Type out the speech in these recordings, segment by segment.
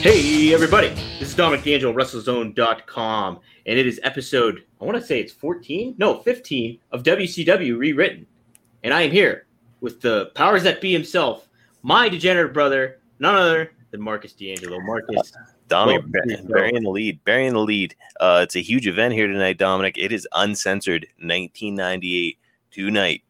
Hey, everybody. This is Dominic D'Angelo, WrestleZone.com, and it is episode, I want to say it's 14? No, 15 of WCW Rewritten. And I am here with the powers that be himself, my degenerate brother, none other than Marcus D'Angelo. Marcus. Dominic Well, Bar- please burying the lead, burying the lead. Uh, it's a huge event here tonight, Dominic. It is uncensored, 1998 tonight.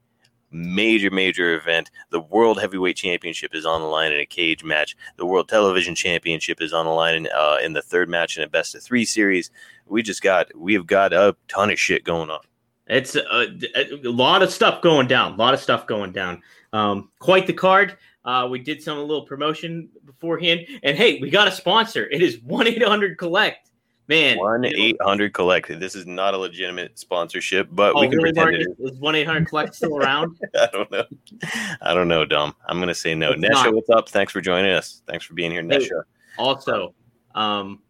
Major, major event. The World Heavyweight Championship is on the line in a cage match. The World Television Championship is on the line in, uh, in the third match in a best of three series. We just got, we have got a ton of shit going on. It's a, a lot of stuff going down. A lot of stuff going down. Um, quite the card. Uh, we did some little promotion beforehand, and hey, we got a sponsor. It is one eight hundred collect. Man, One eight hundred collect. This is not a legitimate sponsorship, but Oh, we can really, pretend it Marcus? Is one eight hundred collect still around? I don't know. I don't know, Dom. I'm gonna say no. It's Nesha, not. what's up? Thanks for joining us. Thanks for being here, Hey. Nesha. Also, um,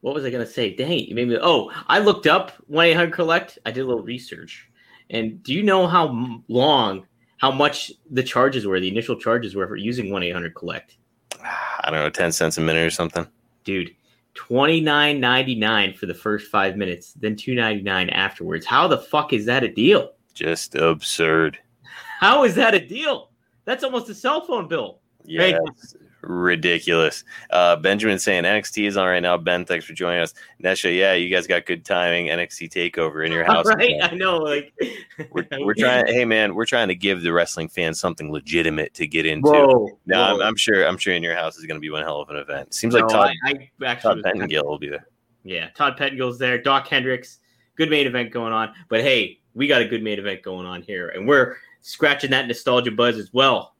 what was I gonna say? Dang, you made me. Oh, I looked up one eight hundred collect. I did a little research, and do you know how long, how much the charges were? The initial charges were for using one eight hundred collect, I don't know, ten cents a minute or something. dude. Twenty nine ninety nine for the first five minutes, then two ninety nine afterwards. How the fuck is that a deal? Just absurd. How is that a deal? That's almost a cell phone bill. Yeah, Right. Ridiculous. Uh, Benjamin saying NXT is on right now. Ben, thanks for joining us. Nesha, yeah, you guys got good timing. NXT takeover in your house. right? I know. Like We're, we're trying. Hey, man, we're trying to give the wrestling fans something legitimate to get into. Whoa. No, I'm. I'm sure. I'm sure in your house is going to be one hell of an event. Seems like Todd, I, I actually Todd Pettengill will be there. Yeah, Todd Pettengill's there. Doc Hendrix, good main event going on. But hey, we got a good main event going on here, and we're scratching that nostalgia buzz as well.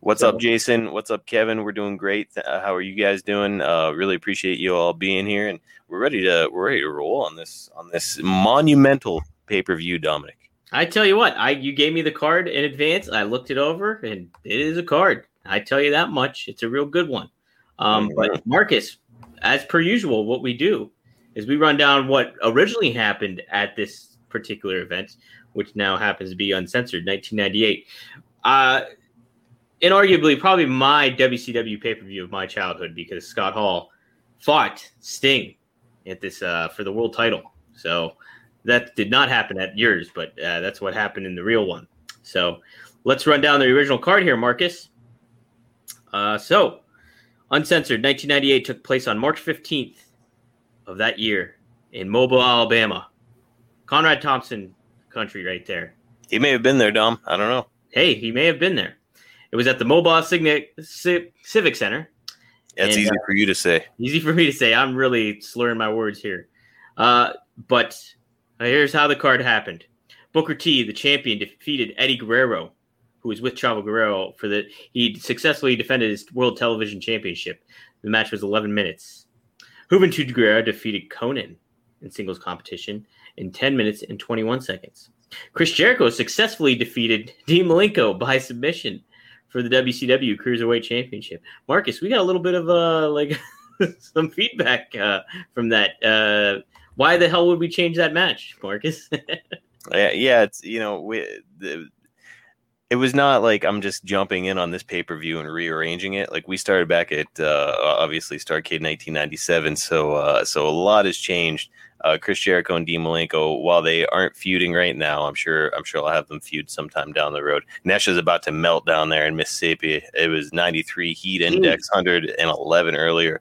What's So- up, Jason? What's up, Kevin? We're doing great. Uh, how are you guys doing? Uh, really appreciate you all being here, and we're ready to we're ready to roll on this on this monumental pay per view, Dominic. I tell you what, I you gave me the card in advance. I looked it over, and it is a card. I tell you that much. It's a real good one. Um, But Marcus, as per usual, what we do is we run down what originally happened at this particular event, which now happens to be uncensored, 1998. Uh, inarguably, probably my WCW pay per view of my childhood because Scott Hall fought Sting at this uh, for the world title. So that did not happen at yours, but uh, that's what happened in the real one. So let's run down the original card here, Marcus. Uh, so, Uncensored 1998 took place on March 15th of that year in Mobile, Alabama. Conrad Thompson country right there. He may have been there, Dom. I don't know. Hey, he may have been there. It was at the Mobile Signet Civic Center. That's And, easy uh, for you to say. Easy for me to say. I'm really slurring my words here. Uh, but uh, here's how the card happened. Booker T, the champion, defeated Eddie Guerrero, who was with Chavo Guerrero for the. He successfully defended his World Television Championship. The match was 11 minutes. Juventud Guerrera defeated Konnan in singles competition in 10 minutes and 21 seconds. Chris Jericho successfully defeated Dean Malenko by submission for the WCW Cruiserweight Championship. Marcus, we got a little bit of uh like some feedback uh, from that. Uh, why the hell would we change that match, Marcus? Yeah, yeah. It's you know, we, the, it was not like I'm just jumping in on this pay per view and rearranging it. Like we started back at uh, obviously Starcade 1997, so uh, so a lot has changed. Uh, Chris Jericho and Dean Malenko, while they aren't feuding right now, I'm sure I'm sure I'll have them feud sometime down the road. Nesh is about to melt down there in Mississippi. It was 93 heat index, 111 earlier.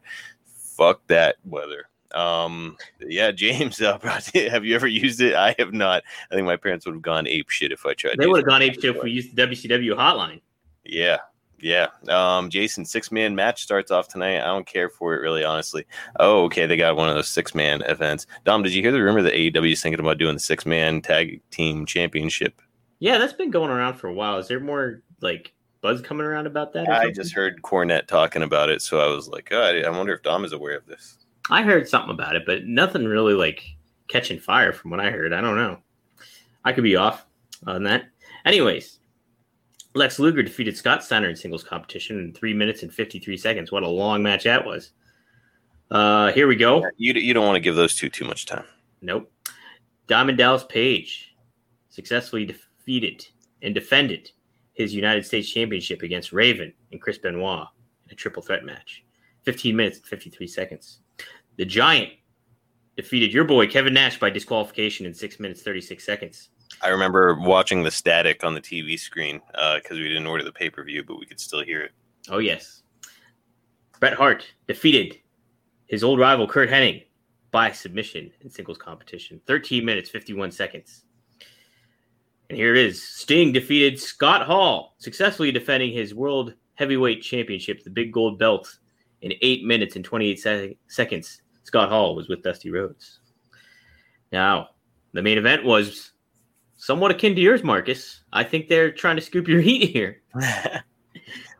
Fuck that weather. Um, yeah, James, uh, have you ever used it? I have not. I think my parents would have gone ape shit if I tried. they would have gone ape shit if we used the WCW hotline. Yeah, yeah. Um, Jason, six man match starts off tonight. I don't care for it really, honestly. Oh, okay, they got one of those six man events. Dom, did you hear the rumor that AEW is thinking about doing the six man tag team championship? Yeah, that's been going around for a while. Is there more like buzz coming around about that? I just heard Cornette talking about it, so I was like, oh, I I wonder if Dom is aware of this. I heard something about it, but nothing really like catching fire from what I heard. I don't know. I could be off on that. Anyways, Lex Luger defeated Scott Steiner in singles competition in three minutes and 53 seconds. What a long match that was. Uh, here we go. You you don't want to give those two too much time. Nope. Diamond Dallas Page successfully defeated and defended his United States Championship against Raven and Chris Benoit in a triple threat match. 15 minutes and 53 seconds. The Giant defeated your boy Kevin Nash by disqualification in six minutes 36 seconds. I remember watching the static on the TV screen because uh, we didn't order the pay per view, but we could still hear it. Oh yes. Bret Hart defeated his old rival Curt Hennig by submission in singles competition, 13 minutes 51 seconds. And here it is. Sting defeated Scott Hall, successfully defending his world heavyweight championship, the big gold belt, in 8 minutes and 28 se- seconds. Scott Hall was with Dusty Rhodes. Now, the main event was somewhat akin to yours, Marcus. I think they're trying to scoop your heat here.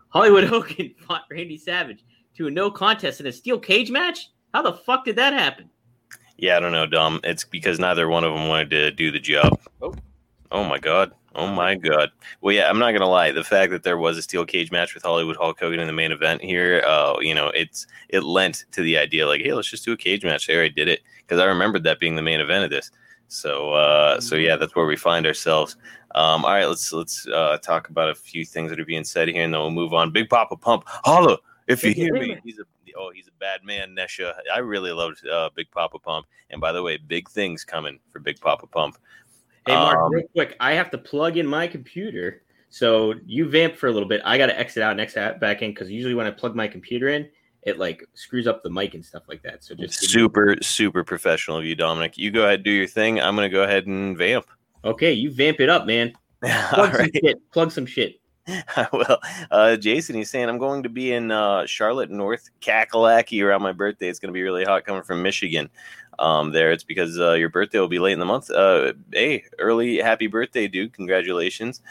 Hollywood Hogan fought Randy Savage to a no contest in a steel cage match. How the fuck did that happen? Yeah, I don't know, Dom. It's because neither one of them wanted to do the job. Oh, oh my god. Oh my god. Well, yeah, I'm not gonna lie. The fact that there was a steel cage match with Hollywood Hulk Hogan in the main event here, uh, you know, it's it lent to the idea like, hey, let's just do a cage match. There, I did it because I remembered that being the main event of this. So, uh, so yeah, that's where we find ourselves. Um, all right, let's let's uh, talk about a few things that are being said here, and then we'll move on. Big Papa Pump, holla if you hear me. He's a oh, he's a bad man, Nesha. I really loved uh, Big Papa Pump, and by the way, big things coming for Big Papa Pump. Hey, Mark, um, real quick, I have to plug in my computer. So you vamp for a little bit. I got to exit out and exit back in because usually when I plug my computer in, it like screws up the mic and stuff like that. So just super, super professional of you, Dominic. You go ahead, do your thing. I'm gonna go ahead and vamp. Okay, you vamp it up, man. Plug some shit. Plug some shit. well, uh, Jason, he's saying I'm going to be in uh, Charlotte, North Kakalaki around my birthday. It's going to be really hot coming from Michigan um, there. It's because uh, your birthday will be late in the month. Uh, hey, early happy birthday, dude! Congratulations.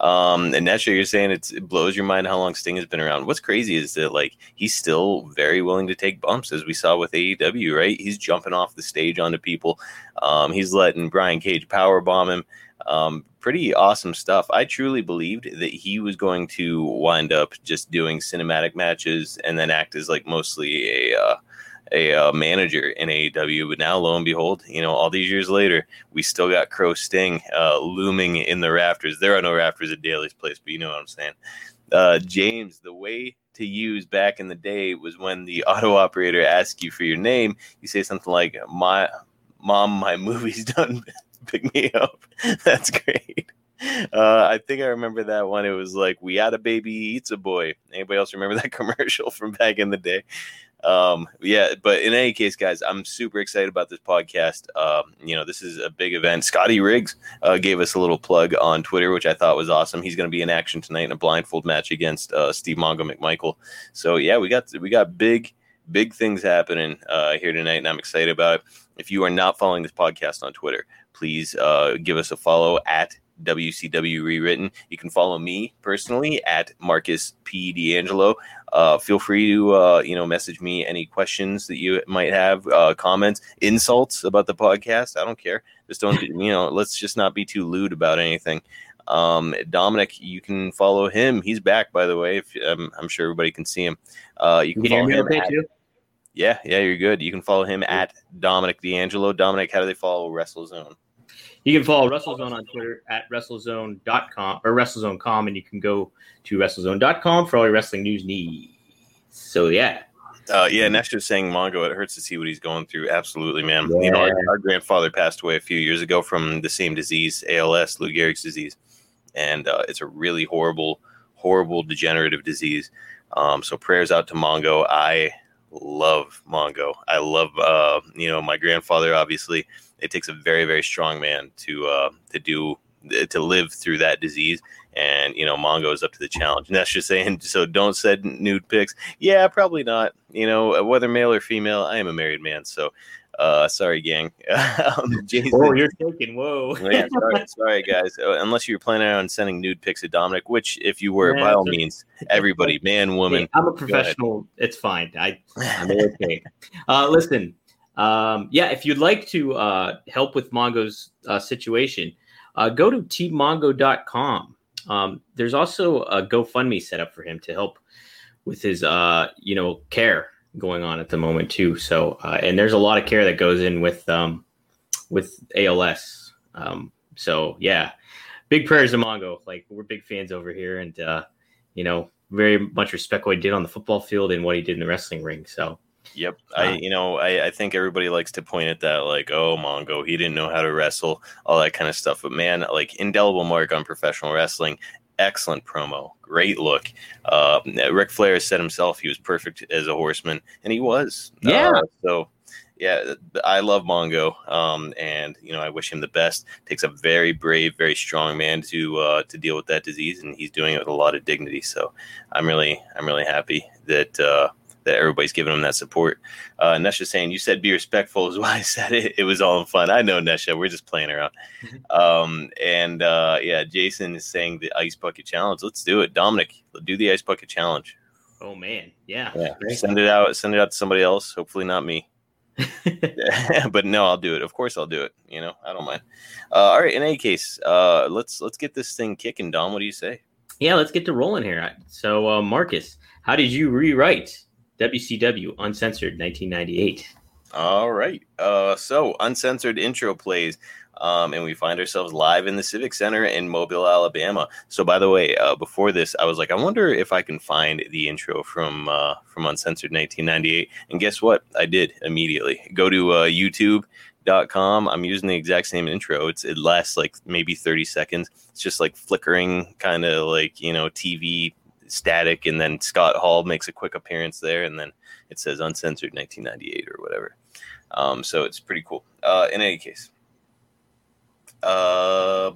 Um, and Nesha, you're saying it blows your mind how long Sting has been around. What's crazy is that like he's still very willing to take bumps, as we saw with AEW. Right? He's jumping off the stage onto people. Um, he's letting Brian Cage power bomb him. Um, pretty awesome stuff. I truly believed that he was going to wind up just doing cinematic matches and then act as like mostly a uh, a uh, manager in AEW. But now, lo and behold, you know, all these years later, we still got Crow Sting uh, looming in the rafters. There are no rafters at Daily's Place, but you know what I'm saying. Uh, James, the way to use back in the day was when the auto operator asks you for your name, you say something like, "My mom, my movie's done. Pick me up." That's great. Uh, I think I remember that one. It was like, "We had a baby, eats a boy." Anybody else remember that commercial from back in the day? Um, yeah, but in any case, guys, I'm super excited about this podcast. Um, you know, this is a big event. Scotty Riggs uh, gave us a little plug on Twitter, which I thought was awesome. He's going to be in action tonight in a blindfold match against uh, Steve Mongo McMichael. So yeah, we got we got big big things happening uh, here tonight, and I'm excited about it. If you are not following this podcast on Twitter, please uh, give us a follow at WCW Rewritten. You can follow me personally at Marcus P. D'Angelo. Uh, feel free to uh, you know message me any questions that you might have, uh, comments, insults about the podcast. I don't care. Just don't you know. Let's just not be too lewd about anything. Um, Dominic, you can follow him. He's back, by the way. If, um, I'm sure everybody can see him. Uh, you can, you follow him. At, yeah, yeah, you're good. You can follow him at Dominic D'Angelo. Dominic, how do they follow WrestleZone? You can follow WrestleZone on Twitter at WrestleZone.com or WrestleZone.com, and you can go to WrestleZone.com for all your wrestling news needs. So, yeah. Uh, yeah, Next was saying Mongo. It hurts to see what he's going through. Absolutely, man. Yeah. You know, our, our, grandfather passed away a few years ago from the same disease, ALS, Lou Gehrig's disease, and uh, it's a really horrible, horrible degenerative disease. Um, so prayers out to Mongo. I love Mongo. I love, uh, you know, my grandfather. Obviously, it takes a very, very strong man to uh, to do to live through that disease. And you know, Mongo is up to the challenge. And that's just saying. So don't send nude pics. Yeah, probably not. You know, whether male or female. I am a married man, so uh, sorry, gang. um, Jason, oh, you're taking whoa. yeah, sorry, sorry, guys. Uh, unless you're planning on sending nude pics to Dominic, which, if you were, yeah, by all means, everybody, man, woman. Hey, I'm a professional. It's fine. I, I'm okay. uh, listen, um, yeah, if you'd like to uh, help with Mongo's uh, situation, uh, go to teammongo.com. Um, there's also a GoFundMe set up for him to help with his, uh, you know, care going on at the moment too. So, uh, and there's a lot of care that goes in with um, with ALS. Um, so yeah, big prayers to Mongo. Like we're big fans over here, and uh, you know, very much respect what he did on the football field and what he did in the wrestling ring. So Yep. I, you know, I, I think everybody likes to point at that, like, oh, Mongo, he didn't know how to wrestle, all that kind of stuff. But man, like, indelible mark on professional wrestling. Excellent promo, great look. Uh, Ric Flair said himself he was perfect as a horseman, and he was. Yeah. Uh, so, yeah, I love Mongo, um, and you know, I wish him the best. Takes a very brave, very strong man to uh, to deal with that disease, and he's doing it with a lot of dignity. So, I'm really, I'm really happy that. Uh, that everybody's giving them that support. Uh, Nesha saying, "You said be respectful," is why I said it. It was all in fun. I know Nesha. We're just playing around. um, and uh, yeah, Jason is saying the ice bucket challenge. Let's do it, Dominic. Do the ice bucket challenge. Oh man, yeah. Yeah. Send it out. Send it out to somebody else. Hopefully not me. but no, I'll do it. Of course, I'll do it. You know, I don't mind. Uh, all right. In any case, uh, let's let's get this thing kicking. Dom, what do you say? Yeah, let's get to rolling here. So, uh, Marcus, how did you rewrite WCW Uncensored 1998. All right. Uh, so uncensored intro plays. Um, and we find ourselves live in the Civic Center in Mobile, Alabama. So, by the way, uh, before this, I was like, I wonder if I can find the intro from uh, from Uncensored 1998. And guess what? I did immediately. Go to uh, YouTube.com. I'm using the exact same intro. It's it lasts like maybe 30 seconds. It's just like flickering, kind of like you know TV static, and then Scott Hall makes a quick appearance there, and then it says uncensored 1998 or whatever. Um, so it's pretty cool. Uh, in any case, uh,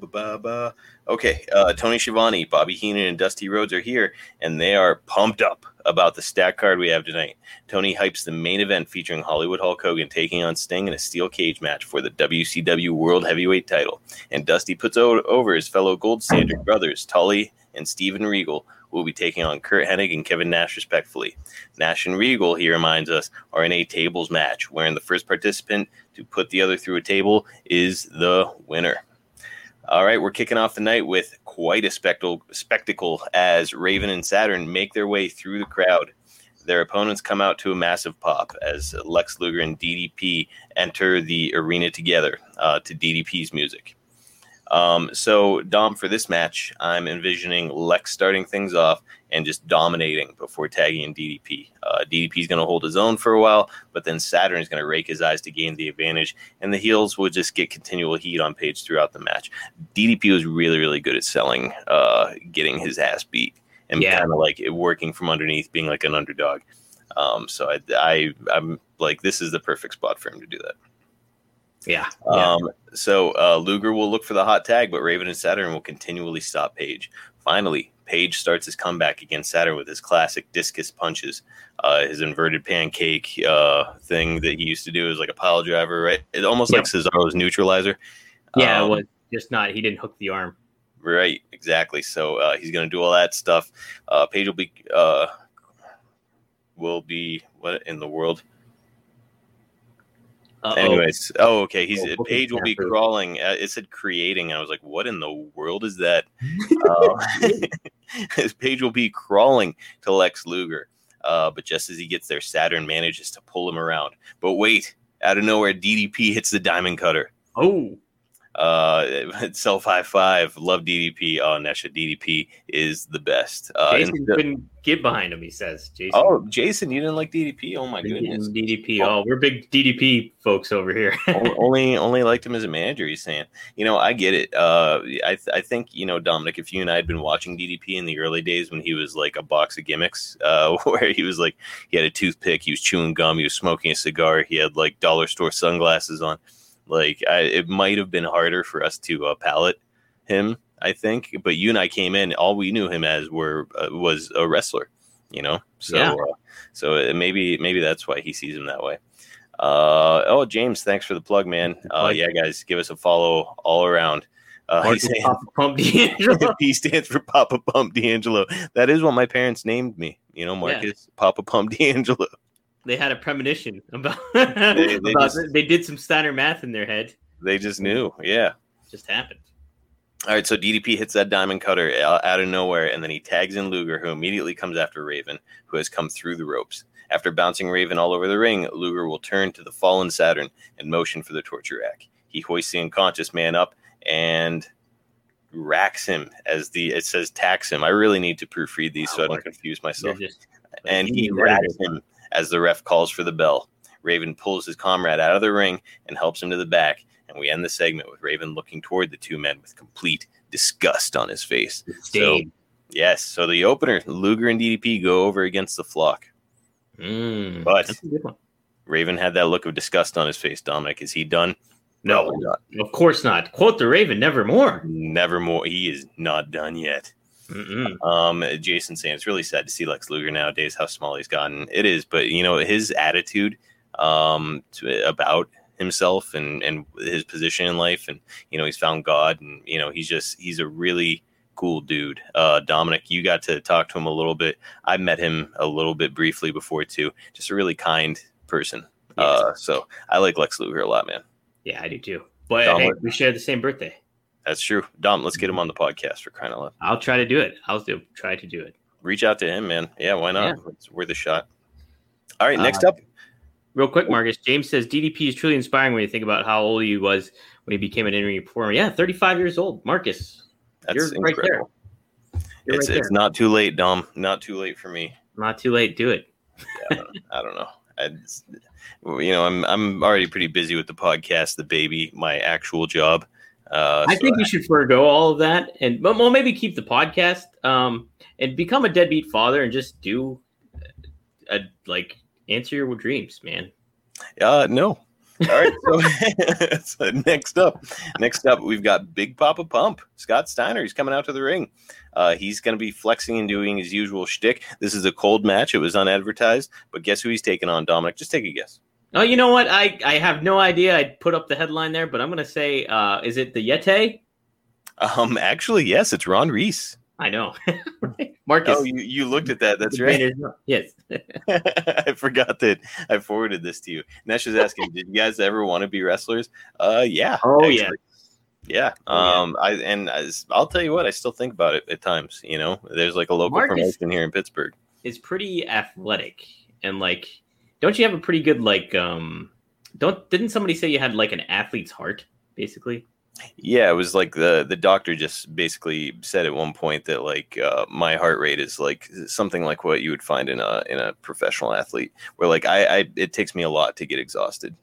okay. Uh, Tony Schiavone, Bobby Heenan, and Dusty Rhodes are here, and they are pumped up about the stack card we have tonight. Tony hypes the main event featuring Hollywood Hulk Hogan taking on Sting in a steel cage match for the WCW World Heavyweight title, and Dusty puts over his fellow Gold Standard brothers Tully and Steven Regal, will be taking on Curt Hennig and Kevin Nash, respectfully. Nash and Regal, he reminds us, are in a tables match, wherein the first participant to put the other through a table is the winner. All right, we're kicking off the night with quite a spectacle, as Raven and Saturn make their way through the crowd. Their opponents come out to a massive pop as Lex Luger and DDP enter the arena together uh, to DDP's music. Um, so, Dom, for this match, I'm envisioning Lex starting things off and just dominating before tagging in DDP. Uh, DDP is going to hold his own for a while, but then Saturn is going to rake his eyes to gain the advantage, and the heels will just get continual heat on Page throughout the match. DDP was really, really good at selling, uh, getting his ass beat, and yeah. kind of like working from underneath, being like an underdog. Um, so I, I, I'm like, this is the perfect spot for him to do that. Yeah. Um, so uh, Luger will look for the hot tag, but Raven and Saturn will continually stop Page. Finally, Page starts his comeback against Saturn with his classic discus punches. Uh, his inverted pancake uh, thing that he used to do is like a pile driver, right? It's almost yep. like Cesaro's neutralizer. Yeah, um, it was just not. He didn't hook the arm. Right, exactly. So uh, he's going to do all that stuff. Uh, Page will be uh, will be what in the world? Uh-oh. Anyways, oh okay. He's oh, Page will be crawling. Uh, it said creating. I was like, what in the world is that? uh, Page will be crawling to Lex Luger, uh, but just as he gets there, Saturn manages to pull him around. But wait, out of nowhere, DDP hits the diamond cutter. Oh, uh, self high five. Love DDP. Oh, Nesha DDP is the best. Uh, Jason couldn't get behind him. He says, Jason. Oh, Jason, you didn't like DDP? Oh my goodness. DDP. Oh, we're big DDP folks over here. only, only liked him as a manager. He's saying, you know, I get it. Uh, I, th- I think you know, Dominic. If you and I had been watching DDP in the early days when he was like a box of gimmicks, uh, where he was like, he had a toothpick, he was chewing gum, he was smoking a cigar, he had like dollar store sunglasses on like I, it might have been harder for us to uh, palate him, I think. But you and I came in, all we knew him as were uh, was a wrestler, you know. So yeah. uh, so maybe maybe that's why he sees him that way. Uh, oh, James, thanks for the plug, man. Uh, yeah, guys, give us a follow all around. Uh, saying, Papa Pump D'Angelo. P stands for Papa Pump D'Angelo. That is what my parents named me. You know, Marcus yeah. Papa Pump D'Angelo they had a premonition about, they, they, about just, they did some Steiner math in their head. They just knew, yeah. It just happened. All right, so DDP hits that diamond cutter out of nowhere, and then he tags in Luger, who immediately comes after Raven, who has come through the ropes. After bouncing Raven all over the ring, Luger will turn to the fallen Saturn and motion for the torture rack. He hoists the unconscious man up, and racks him as the it says tax him. I really need to proofread these so I don't confuse myself. And he racks him as the ref calls for the bell. Raven pulls his comrade out of the ring and helps him to the back. And we end the segment with Raven looking toward the two men with complete disgust on his face. Stain. Yes, so the opener, Luger and DDP go over against the flock. Mm, But- that's a good one. Raven had that look of disgust on his face. Dominic, is he done? No, not. of course not. Quote the Raven, nevermore. Nevermore. He is not done yet. Mm-mm. Um, Jason saying it's really sad to see Lex Luger nowadays, how small he's gotten. It is, but you know his attitude um, to, about himself and and his position in life, and you know he's found God, and you know he's just he's a really cool dude. Uh, Dominic, you got to talk to him a little bit. I met him a little bit briefly before too. Just a really kind person. Uh, so I like Lex Luger a lot, man. Yeah, I do too. But hey, we share the same birthday. That's true. Dom, let's get him on the podcast for crying out loud. I'll try to do it. I'll do, try to do it. Reach out to him, man. Yeah, why not? Yeah. It's worth a shot. All right, next Uh, up. Real quick, Marcus. James says DDP is truly inspiring when you think about how old he was when he became an in-ring performer. Yeah, 35 years old. Marcus, That's you're right there. incredible. you're it's right it's there. not too late, Dom. Not too late for me. Not too late. Do it. I don't know. I, it's- you know, I'm I'm already pretty busy with the podcast, the baby, my actual job. Uh, I so think you should forego all of that and but well maybe keep the podcast um and become a deadbeat father and just do a like answer your dreams, man. Uh, no. All right. So, so next up, next up, we've got Big Papa Pump, Scott Steiner. He's coming out to the ring. Uh, he's going to be flexing and doing his usual shtick. This is a cold match. It was unadvertised, but guess who he's taking on, Dominic? Just take a guess. Oh, you know what? I I have no idea. I put up the headline there, but I'm gonna say, uh, is it the Yeti? Um, actually, yes, it's Ron Reese. I know, Marcus. Oh, you, you looked at that. That's right. Yes. I forgot that I forwarded this to you. Nesh is asking, did you guys ever want to be wrestlers? Uh, yeah. Oh, actually. yeah. Yeah. Oh. Um, I and I, I'll tell you what, I still think about it at times. You know, there's like a local Marcus- promotion here in Pittsburgh. is pretty athletic and like, don't you have a pretty good like um? Don't didn't somebody say you had like an athlete's heart basically? Yeah, it was like the the doctor just basically said at one point that like uh, my heart rate is like something like what you would find in a in a professional athlete, where like I, I it takes me a lot to get exhausted.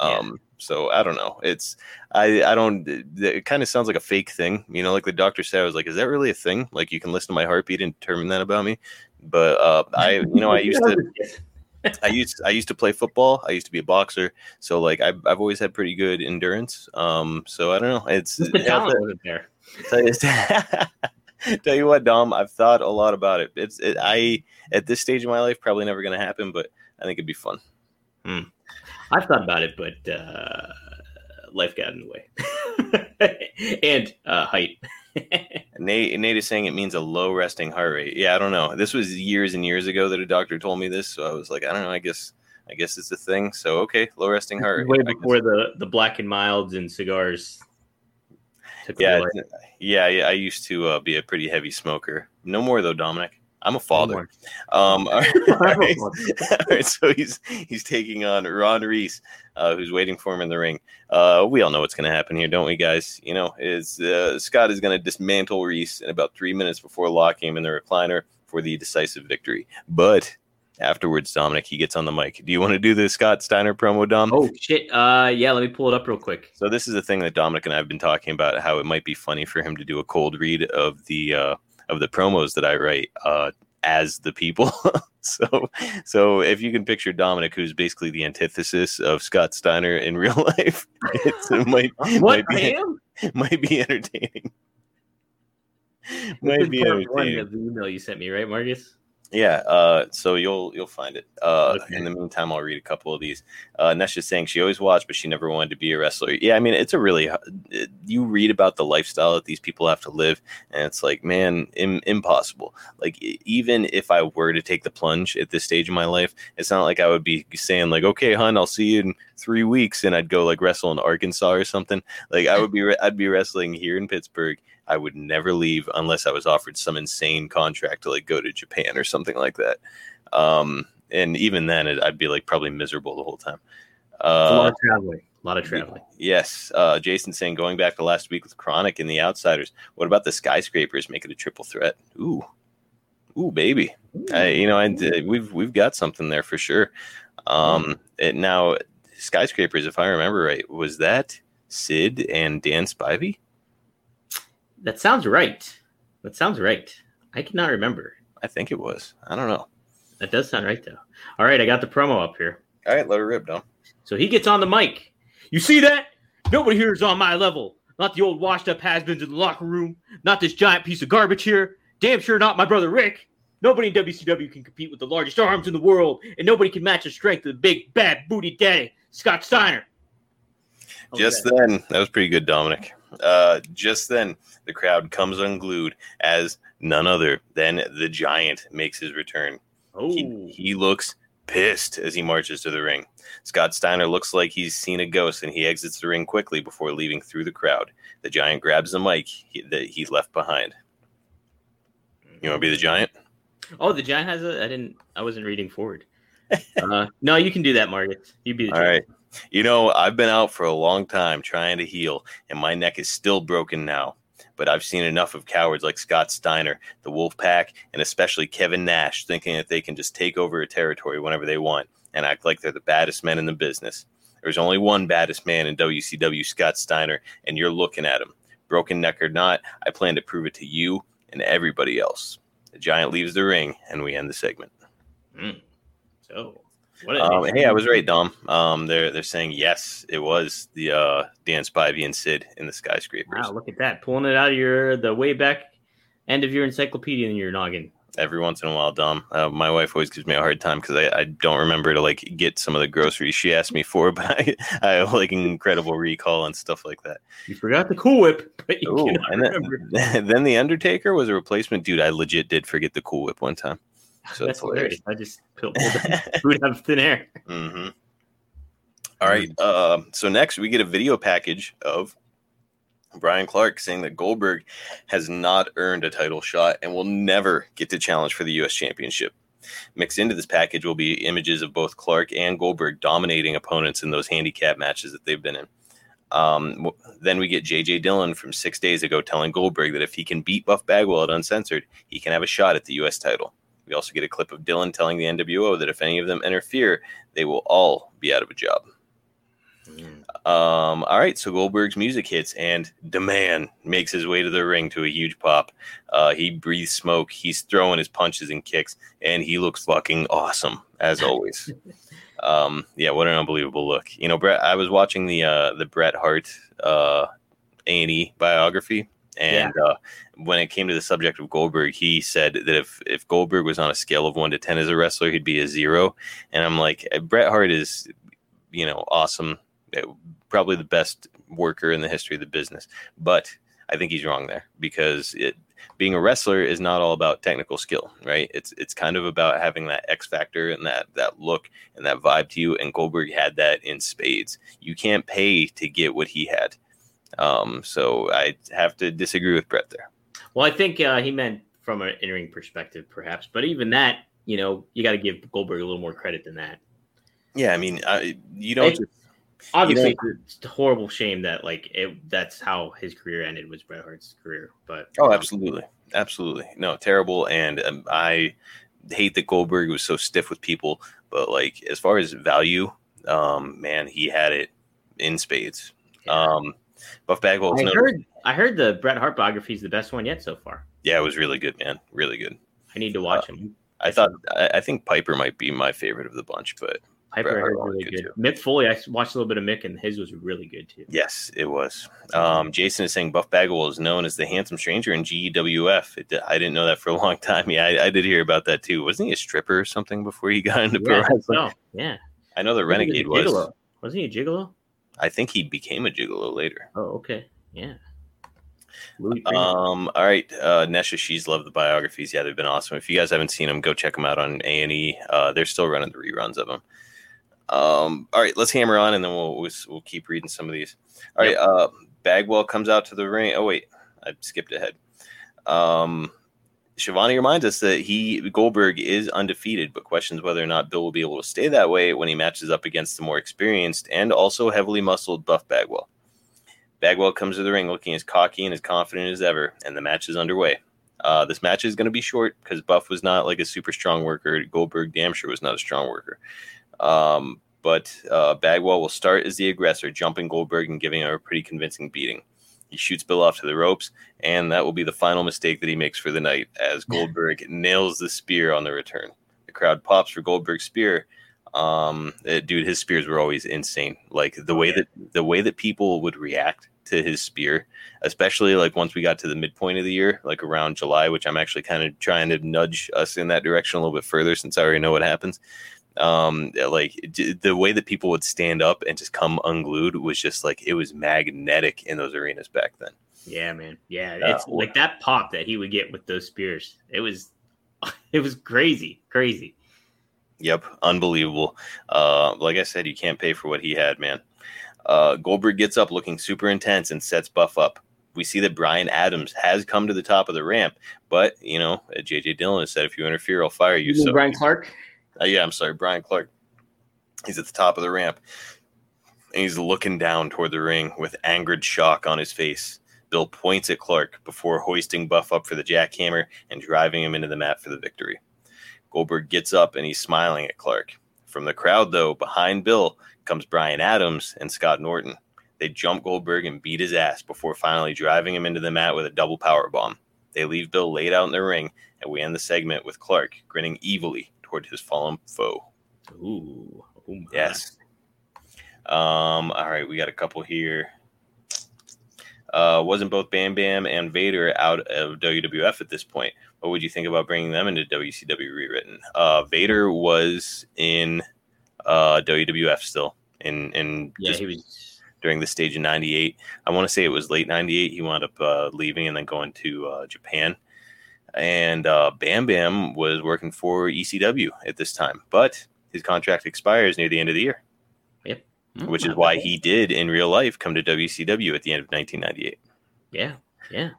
Yeah. Um, so I don't know. It's I I don't. It kind of sounds like a fake thing, you know. Like the doctor said, I was like, is that really a thing? Like you can listen to my heartbeat and determine that about me. But uh, I you know I used to I used I used to play football. I used to be a boxer, so like I've, I've always had pretty good endurance. Um, so I don't know. It's Just the talent wasn't there. tell you, tell you what, Dom, I've thought a lot about it. It's it, I at this stage of my life probably never going to happen, but I think it'd be fun. Hmm. I've thought about it, but uh, life got in the way, and uh, height. Nate, Nate is saying it means a low resting heart rate. Yeah, I don't know. This was years and years ago that a doctor told me this, so I was like, I don't know. I guess I guess it's a thing. So okay, low resting heart rate. Way before the the black and milds and cigars. Took Yeah, yeah, yeah. I used to uh, be a pretty heavy smoker. No more though, Dominic. I'm a father. more. Um, all right, all I'm a right. father. All right, so he's he's taking on Ron Reese, uh, who's waiting for him in the ring. Uh, we all know what's going to happen here, don't we, guys? You know, is uh, Scott is going to dismantle Reese in about three minutes before locking him in the recliner for the decisive victory. But afterwards, Dominic he gets on the mic. Do you want to do the Scott Steiner promo, Dom? Oh shit! Uh, yeah, let me pull it up real quick. So this is the thing that Dominic and I have been talking about how it might be funny for him to do a cold read of the uh, of the promos that I write uh, as the people. so so if you can picture Dominic, who's basically the antithesis of Scott Steiner in real life, it might might be, might be entertaining. Might be part one entertaining. of the email you sent me, right, Marcus? Yeah, uh, so you'll you'll find it. Uh, Okay. In the meantime, I'll read a couple of these. Uh, Nesha's saying she always watched, but she never wanted to be a wrestler. Yeah, I mean, it's a really it- you read about the lifestyle that these people have to live, and it's like, man, Im- impossible. Like even if I were to take the plunge at this stage of my life, it's not like I would be saying like, okay, hun, I'll see you in three weeks, and I'd go like wrestle in Arkansas or something. Like I would be, re- I'd be wrestling here in Pittsburgh. I would never leave unless I was offered some insane contract to like go to Japan or something like that. Um, and even then, it, I'd be like probably miserable the whole time. It's a lot Uh, of traveling. A lot of traveling. Yes. Uh, Jason saying going back to last week with Kronik and the Outsiders. What about the Skyscrapers? Make it a triple threat. Ooh, ooh, baby. I, you know, I, we've we've got something there for sure. Um, it, now Skyscrapers, if I remember right, was that Sid and Dan Spivey? That sounds right. That sounds right. I cannot remember. I think it was. I don't know. That does sound right though. All right, I got the promo up here. All right, let her rip, Dom. So he gets on the mic. You see that? Nobody here is on my level. Not the old washed up has beens in the locker room. Not this giant piece of garbage here. Damn sure not my brother Rick. Nobody in WCW can compete with the largest arms in the world, and nobody can match the strength of the big bad booty daddy, Scott Steiner. Just then, that was pretty good, Dominic. Uh, just then, the crowd comes unglued as none other than the Giant makes his return. Oh, He, he looks pissed as he marches to the ring. Scott Steiner looks like he's seen a ghost and he exits the ring quickly before leaving through the crowd. The Giant grabs the mic he, that he left behind. You want to be the Giant? oh, the giant has a. I didn't. I wasn't reading forward. uh, no, you can do that, Marcus. You be the All giant. right. You know, I've been out for a long time trying to heal, and my neck is still broken now. But I've seen enough of cowards like Scott Steiner, the Wolf Pack, and especially Kevin Nash thinking that they can just take over a territory whenever they want and act like they're the baddest men in the business. There's only one baddest man in WCW, Scott Steiner, and you're looking at him. Broken neck or not, I plan to prove it to you and everybody else. The giant leaves the ring, and we end the segment. Mm. So, Um, hey, I was right, Dom. Um, they're they're saying yes, it was the uh, Dan Spivey and Sid in the skyscrapers. Wow, look at that! Pulling it out of your the way back end of your encyclopedia in your noggin. Every once in a while, Dom. Uh, my wife always gives me a hard time because I, I don't remember to like get some of the groceries she asked me for, but I, I have like an incredible recall and stuff like that. You forgot the Cool Whip, but you Ooh, and remember. then, then the Undertaker was a replacement, dude. I legit did forget the Cool Whip one time. So That's hilarious. hilarious. I just pulled food out of thin air. hmm All right. Uh, so next we get a video package of Brian Clark saying that Goldberg has not earned a title shot and will never get to challenge for the U.S. Championship. Mixed into this package will be images of both Clark and Goldberg dominating opponents in those handicap matches that they've been in. Um, then we get J.J. Dillon from six days ago telling Goldberg that if he can beat Buff Bagwell at Uncensored, he can have a shot at the U.S. title. We also get a clip of Dillon telling the NWO that if any of them interfere, they will all be out of a job. Um, all right, so Goldberg's music hits, and the man makes his way to the ring to a huge pop. Uh, he breathes smoke, he's throwing his punches and kicks, and he looks fucking awesome as always. um, yeah, what an unbelievable look. You know, Brett, I was watching the uh, the Bret Hart uh, A and E biography, and uh, when it came to the subject of Goldberg, he said that if if Goldberg was on a scale of one to ten as a wrestler, he'd be a zero. And I'm like, Bret Hart is, you know, awesome, eh, probably the best worker in the history of the business. But I think he's wrong there because it being a wrestler is not all about technical skill, right? It's it's kind of about having that X factor and that that look and that vibe to you. And Goldberg had that in spades. You can't pay to get what he had. Um, so I have to disagree with Bret there. Well, I think uh, he meant from an in-ring perspective, perhaps. But even that, you know, you got to give Goldberg a little more credit than that. Yeah, I mean, I, you don't just Obviously, it's a horrible shame that like it, that's how his career ended was Bret Hart's career. But Oh, um, absolutely, absolutely. No, terrible. And um, I hate that Goldberg was so stiff with people. But like, as far as value, um, man, he had it in spades. yeah. Um, Buff Bagwell, I no, heard I heard the Bret Hart biography is the best one yet so far. yeah, it was really good, man, really good. I need to watch him. I thought, I, I think Piper might be my favorite of the bunch, but Piper heard really good good. Mick Foley, I watched a little bit of Mick, and his was really good too. yes, it was. Um, Jason is saying Buff Bagwell is known as the handsome stranger in GWF. It, I didn't know that for a long time. Yeah, I, I did hear about that too. Wasn't he a stripper or something before he got into pro wrestling? so, yeah. I know the I think he Renegade was was. gigolo. Wasn't he a gigolo? I think he became a gigolo later. Oh, okay. Yeah. Um, all right, uh, Nesha, she's loved the biographies. Yeah, they've been awesome. If you guys haven't seen them, go check them out on A and E. Uh, they're still running the reruns of them. Um, all right, let's hammer on, and then we'll we'll, we'll keep reading some of these. All right, uh, Bagwell comes out to the ring. Oh wait, I skipped ahead. Um, Schiavone reminds us that he Goldberg is undefeated, but questions whether or not Bill will be able to stay that way when he matches up against the more experienced and also heavily muscled Buff Bagwell. Bagwell comes to the ring looking as cocky and as confident as ever, and the match is underway. Uh, this match is going to be short because Buff was not like a super strong worker. Goldberg damn sure was not a strong worker. Um, but uh, Bagwell will start as the aggressor, jumping Goldberg and giving him a pretty convincing beating. He shoots Bill off to the ropes, and that will be the final mistake that he makes for the night as Goldberg nails the spear on the return. The crowd pops for Goldberg's spear. Um, it, dude, his spears were always insane. Like the way that the way that people would react to his spear, especially like once we got to the midpoint of the year, like around July, which I'm actually kind of trying to nudge us in that direction a little bit further since I already know what happens. Um, like the way that people would stand up and just come unglued was just like it was magnetic in those arenas back then. Yeah, man. Yeah, it's uh, like that pop that he would get with those spears. It was, it was crazy, crazy. Yep, unbelievable. Uh, like I said, you can't pay for what he had, man. Uh, Goldberg gets up looking super intense and sets Buff up. We see that Brian Adams has come to the top of the ramp, but you know, JJ Dillon has said, "If you interfere, I'll fire you." you so Brian Clark. Uh, yeah, I'm sorry, Brian Clark. He's at the top of the ramp, and he's looking down toward the ring with angered shock on his face. Bill points at Clark before hoisting Buff up for the jackhammer and driving him into the mat for the victory. Goldberg gets up and he's smiling at Clark. From the crowd, though, behind Bill comes Brian Adams and Scott Norton. They jump Goldberg and beat his ass before finally driving him into the mat with a double power bomb. They leave Bill laid out in the ring, and we end the segment with Clark grinning evilly toward his fallen foe. Ooh, oh yes. Um, all right, we got a couple here. Uh, wasn't both Bam Bam and Vader out of WWF at this point? What would you think about bringing them into WCW rewritten? Uh, Vader was in uh, WWF still in in yeah he was during the stage of '98. I want to say it was late '98. He wound up uh, leaving and then going to uh, Japan. And uh, Bam Bam was working for ECW at this time, but his contract expires near the end of the year. Yep. Mm, which is why he did in real life come to WCW at the end of 1998. Yeah. Yeah.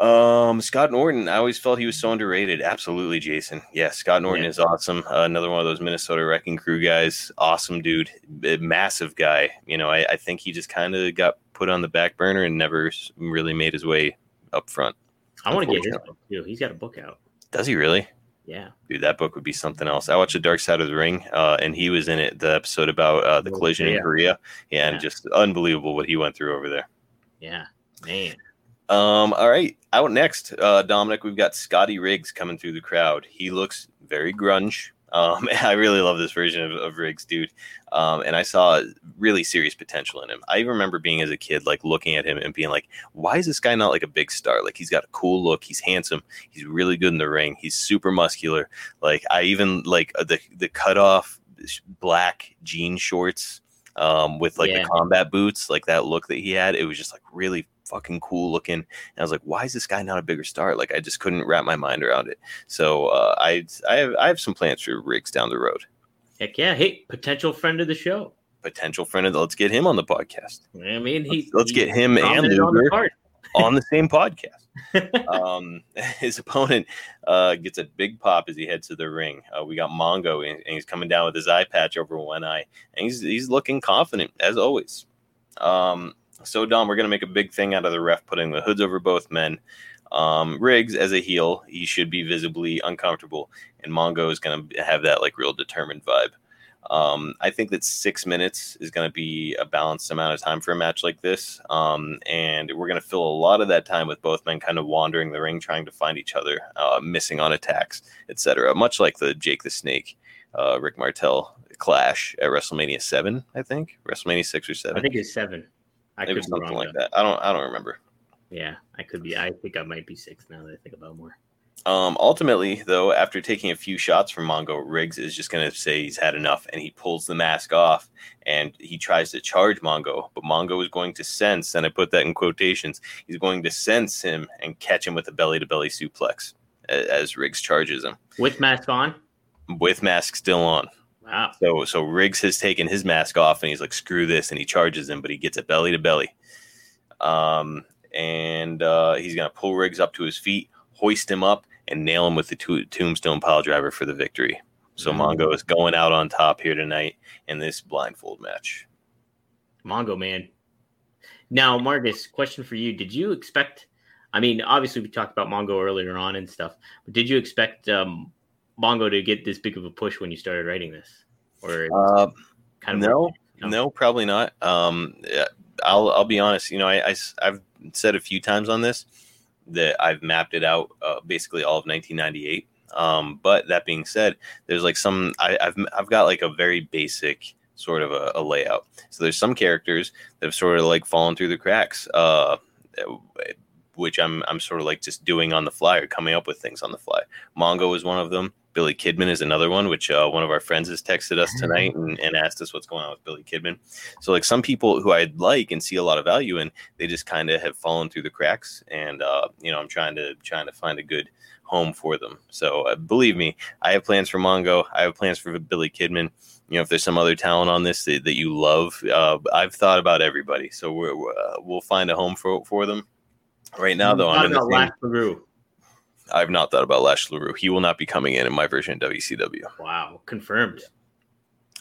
Um, Scott Norton, I always felt he was so underrated. Absolutely, Jason. Yeah, Scott Norton yeah. is awesome. Uh, another one of those Minnesota Wrecking Crew guys. Awesome dude, massive guy. You know, I, I think he just kind of got put on the back burner and never really made his way up front. I want to get his book too. He's got a book out. Does he really? Yeah, dude, that book would be something else. I watched The Dark Side of the Ring, uh, and he was in it. The episode about uh, the collision in Korea, yeah, and just unbelievable what he went through over there. Yeah, man. Um, all right, out next, uh, Dominic, we've got Scotty Riggs coming through the crowd. He looks very grunge. Um, I really love this version of, of Riggs, dude. Um, and I saw really serious potential in him. I remember being as a kid, like looking at him and being like, why is this guy not like a big star? Like he's got a cool look. He's handsome. He's really good in the ring. He's super muscular. Like I even like uh, the, the cut off black jean shorts, um, with like yeah. the combat boots, like that look that he had. It was just like really fucking cool looking. And I was like, why is this guy not a bigger star? Like I just couldn't wrap my mind around it. So uh, I I have I have some plans for Riggs down the road. Heck yeah! Hey, potential friend of the show. Potential friend of the, let's get him on the podcast. I mean, he let's, let's get him and Luger on, on the same podcast. um, his opponent uh, gets a big pop as he heads to the ring. Uh, we got Mongo, and, and, he's coming down with his eye patch over one eye, and he's he's looking confident as always. Um, so, Dom, we're going to make a big thing out of the ref putting the hoods over both men. Um, Riggs, as a heel, he should be visibly uncomfortable, and Mongo is going to have that like real determined vibe. Um, I think that six minutes is going to be a balanced amount of time for a match like this, um, and we're going to fill a lot of that time with both men kind of wandering the ring, trying to find each other, uh, missing on attacks, etc. Much like the Jake the Snake, uh, Rick Martel clash at WrestleMania Seven, I think WrestleMania Six or Seven. I think it's seven. I Maybe something wrong, like though. that. I don't. I don't remember. Yeah, I could be. I think I might be six now that I think about more. Um, ultimately, though, after taking a few shots from Mongo, Riggs is just going to say he's had enough, and he pulls the mask off, and he tries to charge Mongo, but Mongo is going to sense, and I put that in quotations. He's going to sense him and catch him with a belly-to-belly suplex as Riggs charges him with mask on. With mask still on. Wow. So so Riggs has taken his mask off and he's like, screw this, and he charges him, but he gets it belly to belly. Um, and uh, he's gonna pull Riggs up to his feet, hoist him up, and nail him with the to- tombstone pile driver for the victory. So Mm-hmm. Mongo is going out on top here tonight in this blindfold match. Mongo man. Now, Marcus, question for you: Did you expect? I mean, obviously we talked about Mongo earlier on and stuff, but did you expect um, Mongo to get this big of a push when you started writing this, or Uh, kind of no, No. no, probably not. Um, I'll I'll be honest. You know, I, I have said a few times on this that I've mapped it out uh, basically all of 1998. Um, but that being said, there's like some I, I've I've got like a very basic sort of a, a layout. So there's some characters that have sort of like fallen through the cracks. Uh, which I'm I'm sort of like just doing on the fly or coming up with things on the fly. Mongo is one of them. Billy Kidman is another one, which uh, one of our friends has texted us tonight and, and asked us what's going on with Billy Kidman. So like some people who I like and see a lot of value in, they just kind of have fallen through the cracks, and uh, you know I'm trying to trying to find a good home for them. So uh, believe me, I have plans for Mongo. I have plans for Billy Kidman. You know, if there's some other talent on this that, that you love, uh, I've thought about everybody. So we're, we're, uh, we'll find a home for for them. Right now, though, I'm about Lash LaRue. I've not thought about Lash LaRue. He will not be coming in in my version of WCW. Wow, confirmed.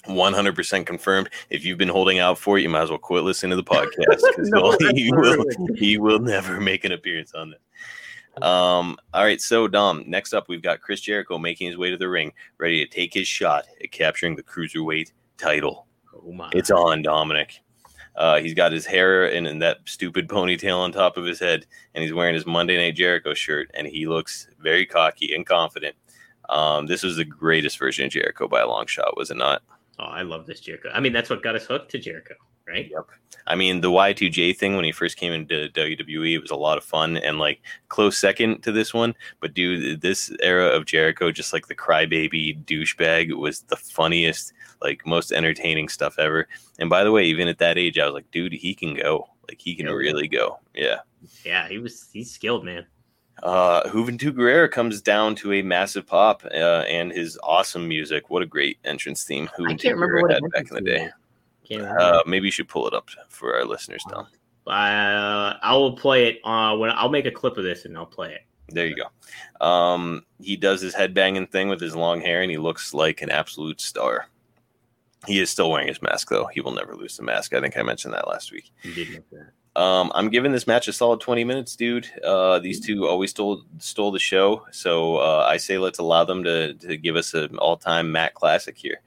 100% confirmed. If you've been holding out for it, you might as well quit listening to the podcast because No, he will, he will never make an appearance on this. Um, all right, so Dom, next up we've got Chris Jericho making his way to the ring, ready to take his shot at capturing the cruiserweight title. Oh my! It's on, Dominic. Uh, he's got his hair in, in that stupid ponytail on top of his head, and he's wearing his Monday Night Jericho shirt, and he looks very cocky and confident. Um, this was the greatest version of Jericho by a long shot, was it not? oh, I love this Jericho. I mean, that's what got us hooked to Jericho, right? Yep. I mean, the Y2J thing when he first came into WWE it was a lot of fun and like close second to this one. But dude, this era of Jericho, just like the crybaby douchebag, was the funniest, like most entertaining stuff ever. And by the way, even at that age, I was like, dude, he can go. Like he can Yeah. really go. Yeah. Yeah, he was. He's skilled, man. Uh, Juventud Guerrera comes down to a massive pop uh, and his awesome music. What a great entrance theme I Juventud can't remember Guerrera what it had back in the day. Uh, maybe you should pull it up for our listeners, Tom. Uh, I will play it uh, when I'll make a clip of this and I'll play it. There you go. Um, he does his headbanging thing with his long hair, and he looks like an absolute star. He is still wearing his mask, though. He will never lose the mask. I think I mentioned that last week. You did make that. Um, I'm giving this match a solid 20 minutes, dude. Uh, these two always stole stole the show, so uh, I say let's allow them to to give us an all time Matt classic here.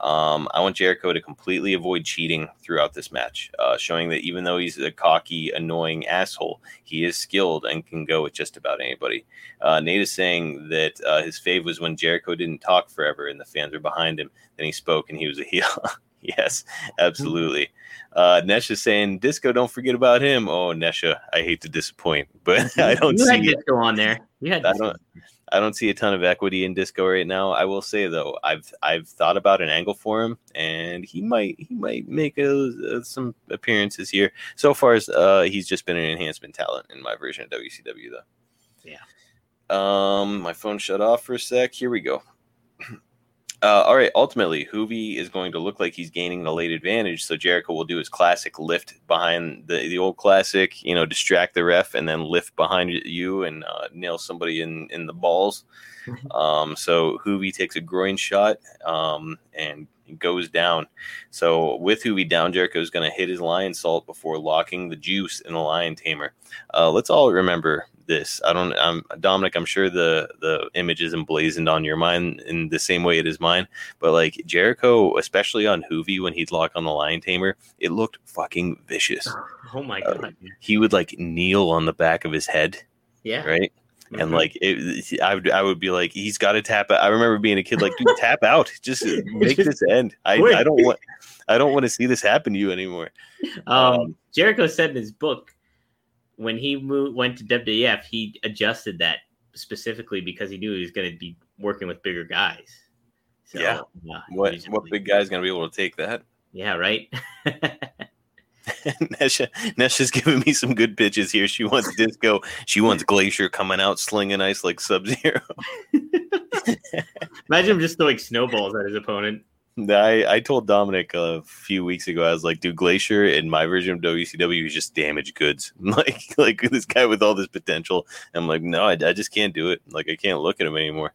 Um, I want Jericho to completely avoid cheating throughout this match, uh, showing that even though he's a cocky, annoying asshole, he is skilled and can go with just about anybody. Uh, Nate is saying that uh, his fave was when Jericho didn't talk forever and the fans were behind him. Then he spoke and he was a heel. yes, absolutely. Uh, Nesh is saying, Disco, don't forget about him. Oh, Nesha, I hate to disappoint, but I don't you see had disco on there. You had I don't I don't see a ton of equity in Disco right now. I will say though, I've I've thought about an angle for him, and he might he might make a, some appearances here. So far as uh, he's just been an enhancement talent in my version of WCW though. Yeah. Um, my phone shut off for a sec. Here we go. Uh, all right. Ultimately, Juvi is going to look like he's gaining the late advantage. So Jericho will do his classic lift behind the, the old classic, you know, distract the ref and then lift behind you and uh, nail somebody in, in the balls. um, so Juvi takes a groin shot um, and goes down. So with Juvi down, Jericho is going to hit his Lionsault before locking the juice in the lion tamer. Uh, let's all remember this. I don't. I'm Dominic. I'm sure the the image is emblazoned on your mind in the same way it is mine. But like Jericho, especially on Juvi when he'd lock on the lion tamer, it looked fucking vicious. Oh my Uh, god. He would like kneel on the back of his head, Yeah. right? And Mhm. like it, I would, I would be like, he's got to tap out. I remember being a kid, like, dude, tap out, just make this end. I. I don't want, I don't want to see this happen to you anymore. um, um, Jericho said in his book when he moved, went to WWF, he adjusted that specifically because he knew he was going to be working with bigger guys. So, Yeah. uh, What, just what big guy's gonna be able to take that? Yeah, right. Nesha, Nesha's giving me some good pitches here. She wants disco. She wants Glacier coming out slinging ice like Sub Zero. Imagine him just throwing snowballs at his opponent. I, I told Dominic a few weeks ago, I was like, dude, Glacier in my version of WCW is just damaged goods. like, like this guy with all this potential. I'm like, no, I, I just can't do it. Like, I can't look at him anymore.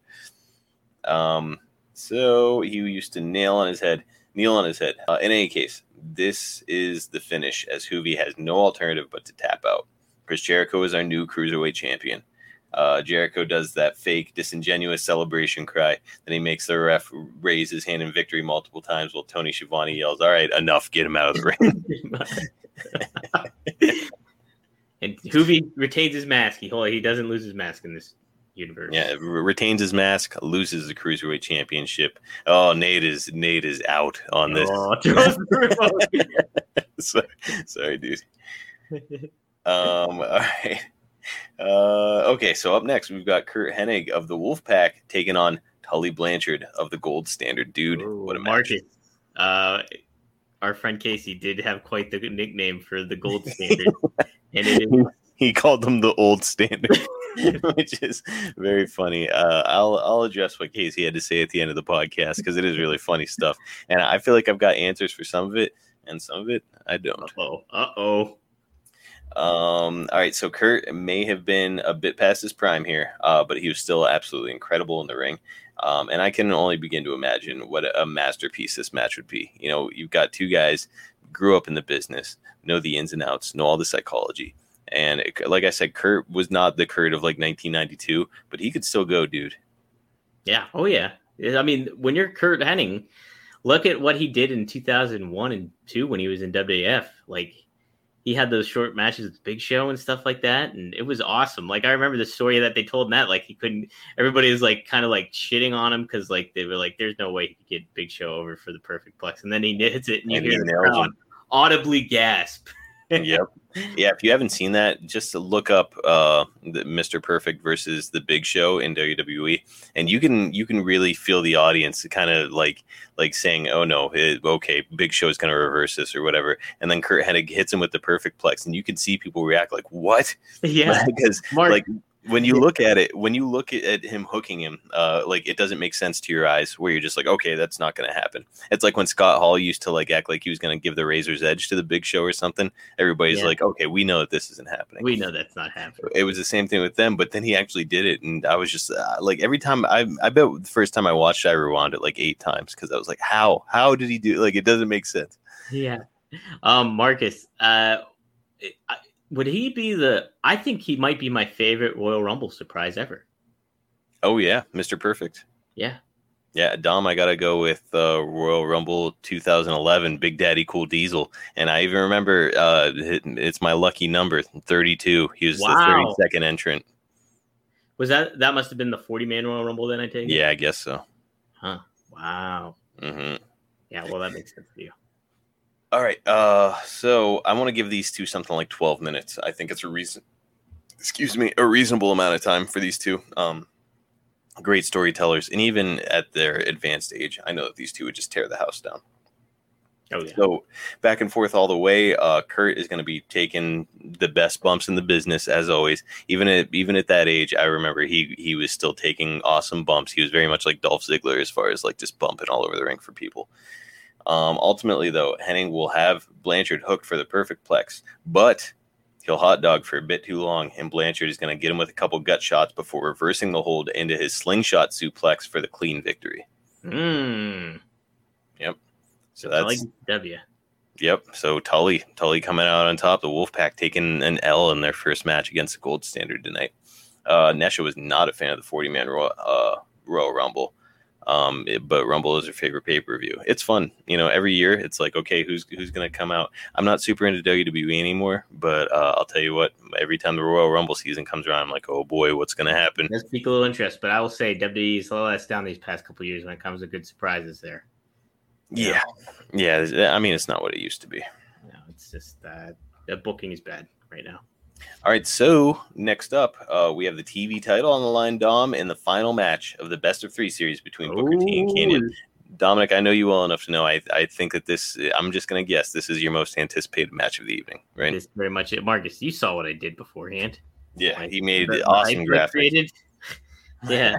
Um, so he used to nail on his head, kneel on his head. Uh, in any case, this is the finish as Juvi has no alternative but to tap out. Chris Jericho is our new cruiserweight champion. Uh, Jericho does that fake, disingenuous celebration cry. Then he makes the ref raise his hand in victory multiple times while Tony Schiavone yells, All right, enough, get him out of the ring. and Juvi retains his mask. He, he doesn't lose his mask in this universe. Yeah, retains his mask, loses the cruiserweight championship. Oh, Nate is Nate is out on this. Oh, sorry, sorry, dude. Um, all right. Uh, okay, so up next we've got Curt Hennig of the Wolfpack taking on Tully Blanchard of the Gold Standard. Dude, Ooh, what a Marcus. Uh, our friend Casey did have quite the nickname for the Gold Standard, and it is. He called them the Old Standard, which is very funny. Uh, I'll I'll address what Casey had to say at the end of the podcast because it is really funny stuff, and I feel like I've got answers for some of it, and some of it I don't. Oh, uh oh. Um, all right, so Curt may have been a bit past his prime here, uh, but he was still absolutely incredible in the ring. Um, and I can only begin to imagine what a masterpiece this match would be. You know, you've got two guys grew up in the business, know the ins and outs, know all the psychology. And it, like I said, Curt was not the Curt of like 1992, but he could still go, dude. Yeah. Oh, yeah. I mean, when you're Curt Hennig, look at what he did in 2001 and 2 when he was in WF. Like, he had those short matches with Big Show and stuff like that, and it was awesome. Like I remember the story that they told Matt, like he couldn't. Everybody was like kind of like shitting on him because like they were like, "There's no way he could get Big Show over for the perfect plex," and then he hits it, and you hear the crowd audibly gasp. yep. Yeah, if you haven't seen that, just look up uh, the Mr. Perfect versus the Big Show in WWE, and you can you can really feel the audience kind of like like saying, "Oh no, it, okay, Big Show is going to reverse this or whatever," and then Curt Hennig hits him with the Perfect Plex, and you can see people react like, "What?" Yeah, because Mark, like when you look at it, when you look at him hooking him, uh, like it doesn't make sense to your eyes. Where you're just like, okay, that's not going to happen. It's like when Scott Hall used to like act like he was going to give the Razor's Edge to the Big Show or something. Everybody's yeah. like, okay, we know that this isn't happening. We know that's not happening. It was the same thing with them, but then he actually did it, and I was just uh, like, every time I, I bet the first time I watched, I rewound it like eight times because I was like, how, how did he do? It? Like, it doesn't make sense. Yeah, um, Marcus, uh, I, would he be the? I think he might be my favorite Royal Rumble surprise ever. Oh yeah, Mr. Perfect. Yeah. Yeah, Dom, I gotta go with uh, Royal Rumble 2011, Big Daddy Cool Diesel, and I even remember uh, it, it's my lucky number, 32. He was wow. the 32nd entrant. Was that that must have been the 40 man Royal Rumble? Then I take. Yeah, I guess so. Huh. Wow. Mm-hmm. Yeah, well, that makes sense to you. All right. Uh, so I want to give these two something like 12 minutes. I think it's a reason, excuse me, a reasonable amount of time for these two. Um, great storytellers, and even at their advanced age, I know that these two would just tear the house down. Oh, yeah. So back and forth all the way. Uh, Curt is going to be taking the best bumps in the business as always. Even at even at that age, I remember he he was still taking awesome bumps. He was very much like Dolph Ziggler as far as like just bumping all over the ring for people. Um, ultimately, though, Hennig will have Blanchard hooked for the perfect plex, but he'll hot dog for a bit too long, and Blanchard is going to get him with a couple gut shots before reversing the hold into his slingshot suplex for the clean victory. Hmm. Yep. So that's like W. Yep. So Tully, Tully coming out on top. The Wolfpack taking an L in their first match against the Gold Standard tonight. Uh, Nesha was not a fan of the 40 man Royal, uh, Royal Rumble. Um, it, but Rumble is her favorite pay per view. It's fun, you know. Every year, it's like, okay, who's who's gonna come out? I'm not super into WWE anymore, but uh, I'll tell you what. Every time the Royal Rumble season comes around, I'm like, oh boy, what's gonna happen? Let's speak a little interest, but I will say WWE is a little less down these past couple years when it comes to good surprises there. Yeah, yeah. I mean, it's not what it used to be. No, it's just uh, the booking is bad right now. All right, so next up, uh, we have the TV title on the line, Dom, in the final match of the best of three series between Booker T and Kanyon. Dominic, I know you well enough to know. I, I think that this. I'm just going to guess this is your most anticipated match of the evening, right? It's very much it. Marcus, you saw what I did beforehand. Yeah, he made the awesome graphics. yeah.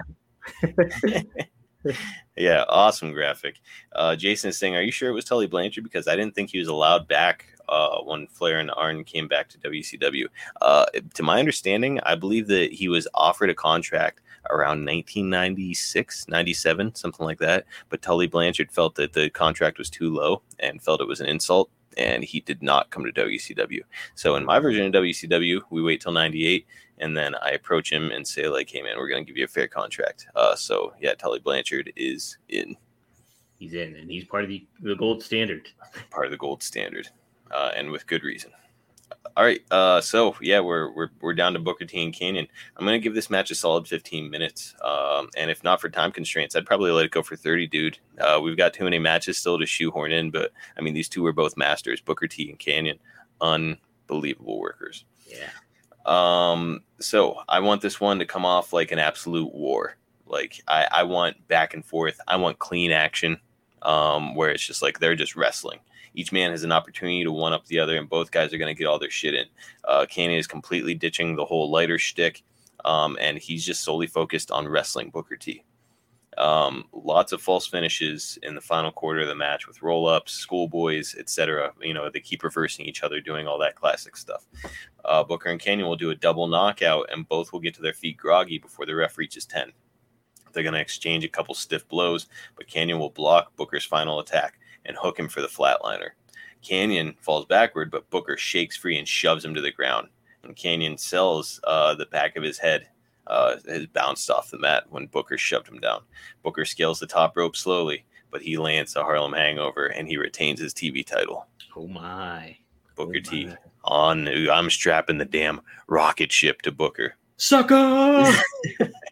yeah, awesome graphic. Uh, Jason is saying, "Are you sure it was Tully Blanchard? Because I didn't think he was allowed back uh, when Flair and Arn came back to WCW. Uh, to my understanding, I believe that he was offered a contract around 1996, 97, something like that. But Tully Blanchard felt that the contract was too low and felt it was an insult, and he did not come to WCW. So in my version of WCW, we wait till 98 and then I approach him and say like, "Hey man, we're gonna give you a fair contract." Uh, so yeah, Tully Blanchard is in. He's in, and he's part of the, the gold standard. Part of the gold standard, uh, and with good reason. All right, uh, so yeah, we're, we're we're down to Booker T and Kanyon. I'm gonna give this match a solid 15 minutes, um, and if not for time constraints, I'd probably let it go for 30, dude. Uh, we've got too many matches still to shoehorn in, but I mean, these two are both masters, Booker T and Kanyon, unbelievable workers. Yeah. Um, so I want this one to come off like an absolute war. Like I, I want back and forth. I want clean action. Um, where it's just like they're just wrestling. Each man has an opportunity to one up the other, and both guys are going to get all their shit in. Uh, Kanyon is completely ditching the whole lighter shtick, um, and he's just solely focused on wrestling Booker T. Um, lots of false finishes in the final quarter of the match with roll ups, schoolboys, etc. You know, they keep reversing each other, doing all that classic stuff. Uh, Booker and Kanyon will do a double knockout, and both will get to their feet groggy before the ref reaches 10. They're going to exchange a couple stiff blows, but Kanyon will block Booker's final attack and hook him for the flatliner. Kanyon falls backward, but Booker shakes free and shoves him to the ground. And Kanyon sells uh, the back of his head uh, has bounced off the mat when Booker shoved him down. Booker scales the top rope slowly, but he lands a Harlem Hangover and he retains his TV title. Oh my. Booker oh T on. I'm strapping the damn rocket ship to Booker. Sucker!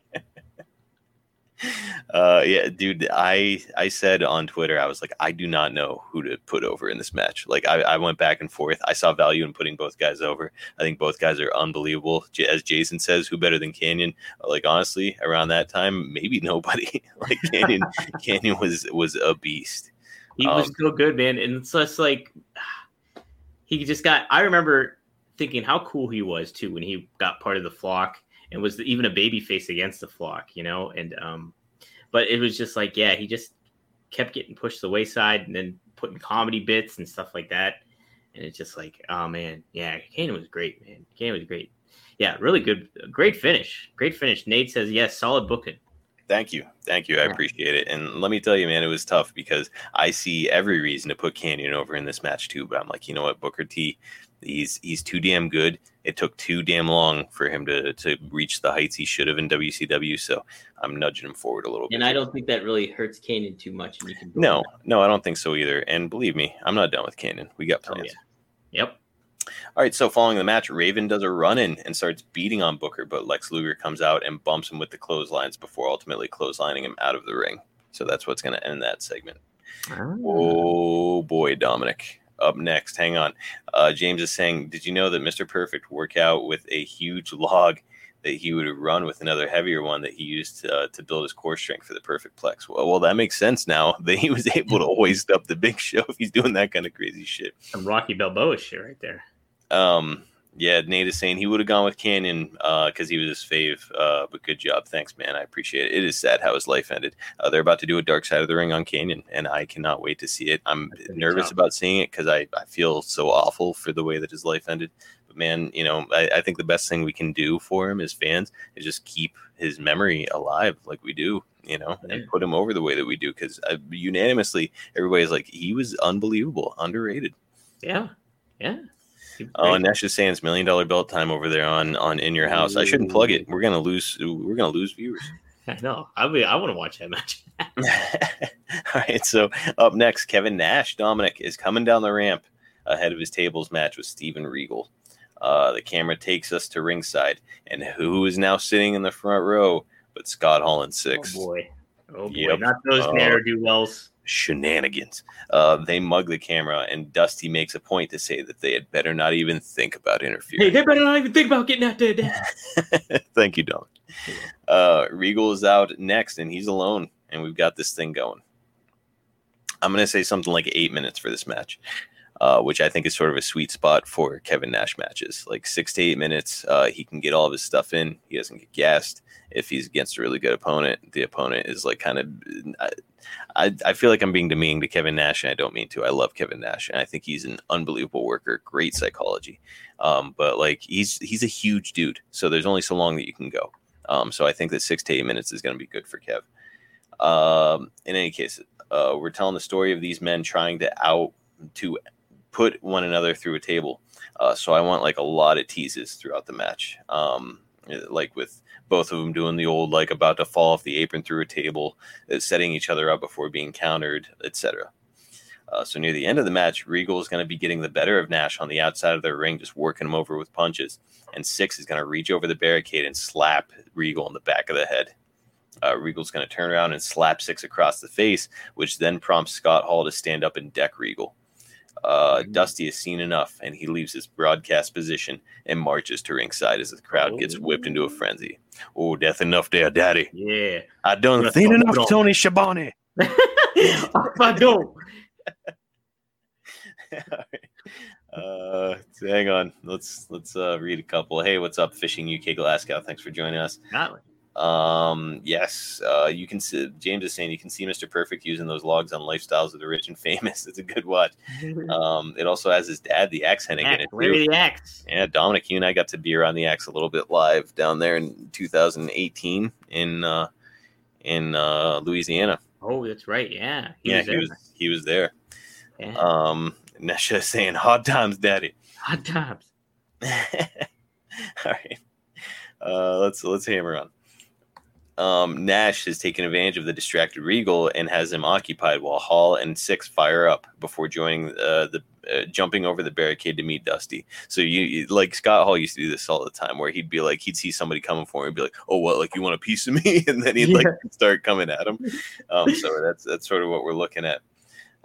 uh, yeah, dude, I I said on Twitter, I was like, I do not know who to put over in this match. Like, I, I went back and forth. I saw value in putting both guys over. I think both guys are unbelievable. As Jason says, who better than Kanyon? Like, honestly, around that time, maybe nobody. like Kanyon, Kanyon was was a beast. He was um, so good, man, and it's just like he just got. I remember thinking how cool he was too when he got part of the flock and was even a baby face against the flock, you know. And um, but it was just like, yeah, he just kept getting pushed to the wayside and then putting comedy bits and stuff like that. And it's just like, oh man, yeah, Kane was great, man. Kane was great. Yeah, really good, great finish, great finish. Nate says yes, solid booking. Thank you. Thank you. I appreciate it. And let me tell you, man, it was tough because I see every reason to put Kanyon over in this match too. But I'm like, you know what, Booker T, he's he's too damn good. It took too damn long for him to to reach the heights he should have in WCW. So I'm nudging him forward a little and bit. And I don't think that really hurts Kanyon too much. And you can no, no, I don't think so either. And believe me, I'm not done with Kanyon. We got plans. Oh, yeah. Yep. All right, so following the match, Raven does a run in and starts beating on Booker, but Lex Luger comes out and bumps him with the clotheslines before ultimately clotheslining him out of the ring. So that's what's going to end that segment. Oh. oh boy, Dominic. Up next, hang on. Uh, James is saying, Did you know that Mr. Perfect work out with a huge log that he would run with another heavier one that he used to, uh, to build his core strength for the perfect plex. Well, well, that makes sense now that he was able to hoist up the big show if he's doing that kind of crazy shit. Some Rocky Balboa shit right there. Um, yeah, Nate is saying he would have gone with Kanyon because uh, he was his fave. Uh, but good job, thanks, man. I appreciate it. It is sad how his life ended. Uh, they're about to do a Dark Side of the Ring on Kanyon, and I cannot wait to see it. I'm nervous about seeing it because I, I feel so awful for the way that his life ended. But man, you know, I, I think the best thing we can do for him as fans is just keep his memory alive like we do you know, and put him over the way that we do because uh, unanimously everybody's like he was unbelievable, underrated. Yeah, yeah. Oh, and Nesh is saying it's million dollar belt time over there on on in your house. I shouldn't plug it. We're gonna lose. We're gonna lose viewers. I know. I mean, I want to watch that match. All right. So up next, Kevin Nash, Dominic is coming down the ramp ahead of his tables match with Steven Regal. Uh, the camera takes us to ringside, and who is now sitting in the front row but Scott Hall Syxx? Oh boy! Oh boy! Yep. Not those uh, ne'er do wells shenanigans. Uh, they mug the camera, and Dusty makes a point to say that they had better not even think about interfering. Hey, they better not even think about getting out there. Thank you, Don. Uh, Regal is out next, and he's alone, and we've got this thing going. I'm going to say something like eight minutes for this match. Uh, which I think is sort of a sweet spot for Kevin Nash matches. Like six to eight minutes, uh, he can get all of his stuff in. He doesn't get gassed. If he's against a really good opponent, the opponent is like kind of. I, I feel like I'm being demeaning to Kevin Nash, and I don't mean to. I love Kevin Nash, and I think he's an unbelievable worker, great psychology. Um, but like he's he's a huge dude, so there's only so long that you can go. Um, so I think that six to eight minutes is going to be good for Kev. Um, in any case, uh, we're telling the story of these men trying to out to put one another through a table. Uh, so I want like a lot of teases throughout the match, um, like with both of them doing the old like about to fall off the apron through a table, uh, setting each other up before being countered, etc. Uh, so near the end of the match, Regal is going to be getting the better of Nash on the outside of the ring, just working him over with punches, and Syxx is going to reach over the barricade and slap Regal in the back of the head. Uh, Regal's going to turn around and slap Syxx across the face, which then prompts Scott Hall to stand up and deck Regal. Uh, mm-hmm. Dusty has seen enough, and he leaves his broadcast position and marches to ringside as the crowd gets whipped into a frenzy. Oh, death enough there, Daddy. Yeah. I done seen enough, Tony Schiavone. I don't. uh, hang on. Let's let's uh, read a couple. Hey, what's up, Fishing UK Glasgow? Thanks for joining us. Not um, yes, uh, you can see James is saying you can see Mr. Perfect using those logs on Lifestyles of the Rich and Famous. It's a good watch. Um, it also has his dad, the Axe Hennigan. Axe, where the Axe? Yeah, Dominic, you and I got to be around the Axe a little bit live down there in 2018 in uh, in uh, Louisiana. Oh, that's right. Yeah, he yeah, was he was he was there. Yeah. Um, Nesha is saying hot times, daddy. Hot times. All right. Uh, let's let's hammer on um, Nash has taken advantage of the distracted Regal and has him occupied while Hall and Syxx fire up before joining uh, the uh, jumping over the barricade to meet Dusty. So you, you, like Scott Hall used to do this all the time, where he'd be like, he'd see somebody coming for him, and be like, "Oh, what? Like you want a piece of me?" And then he'd yeah. like start coming at him. Um, so that's that's sort of what we're looking at.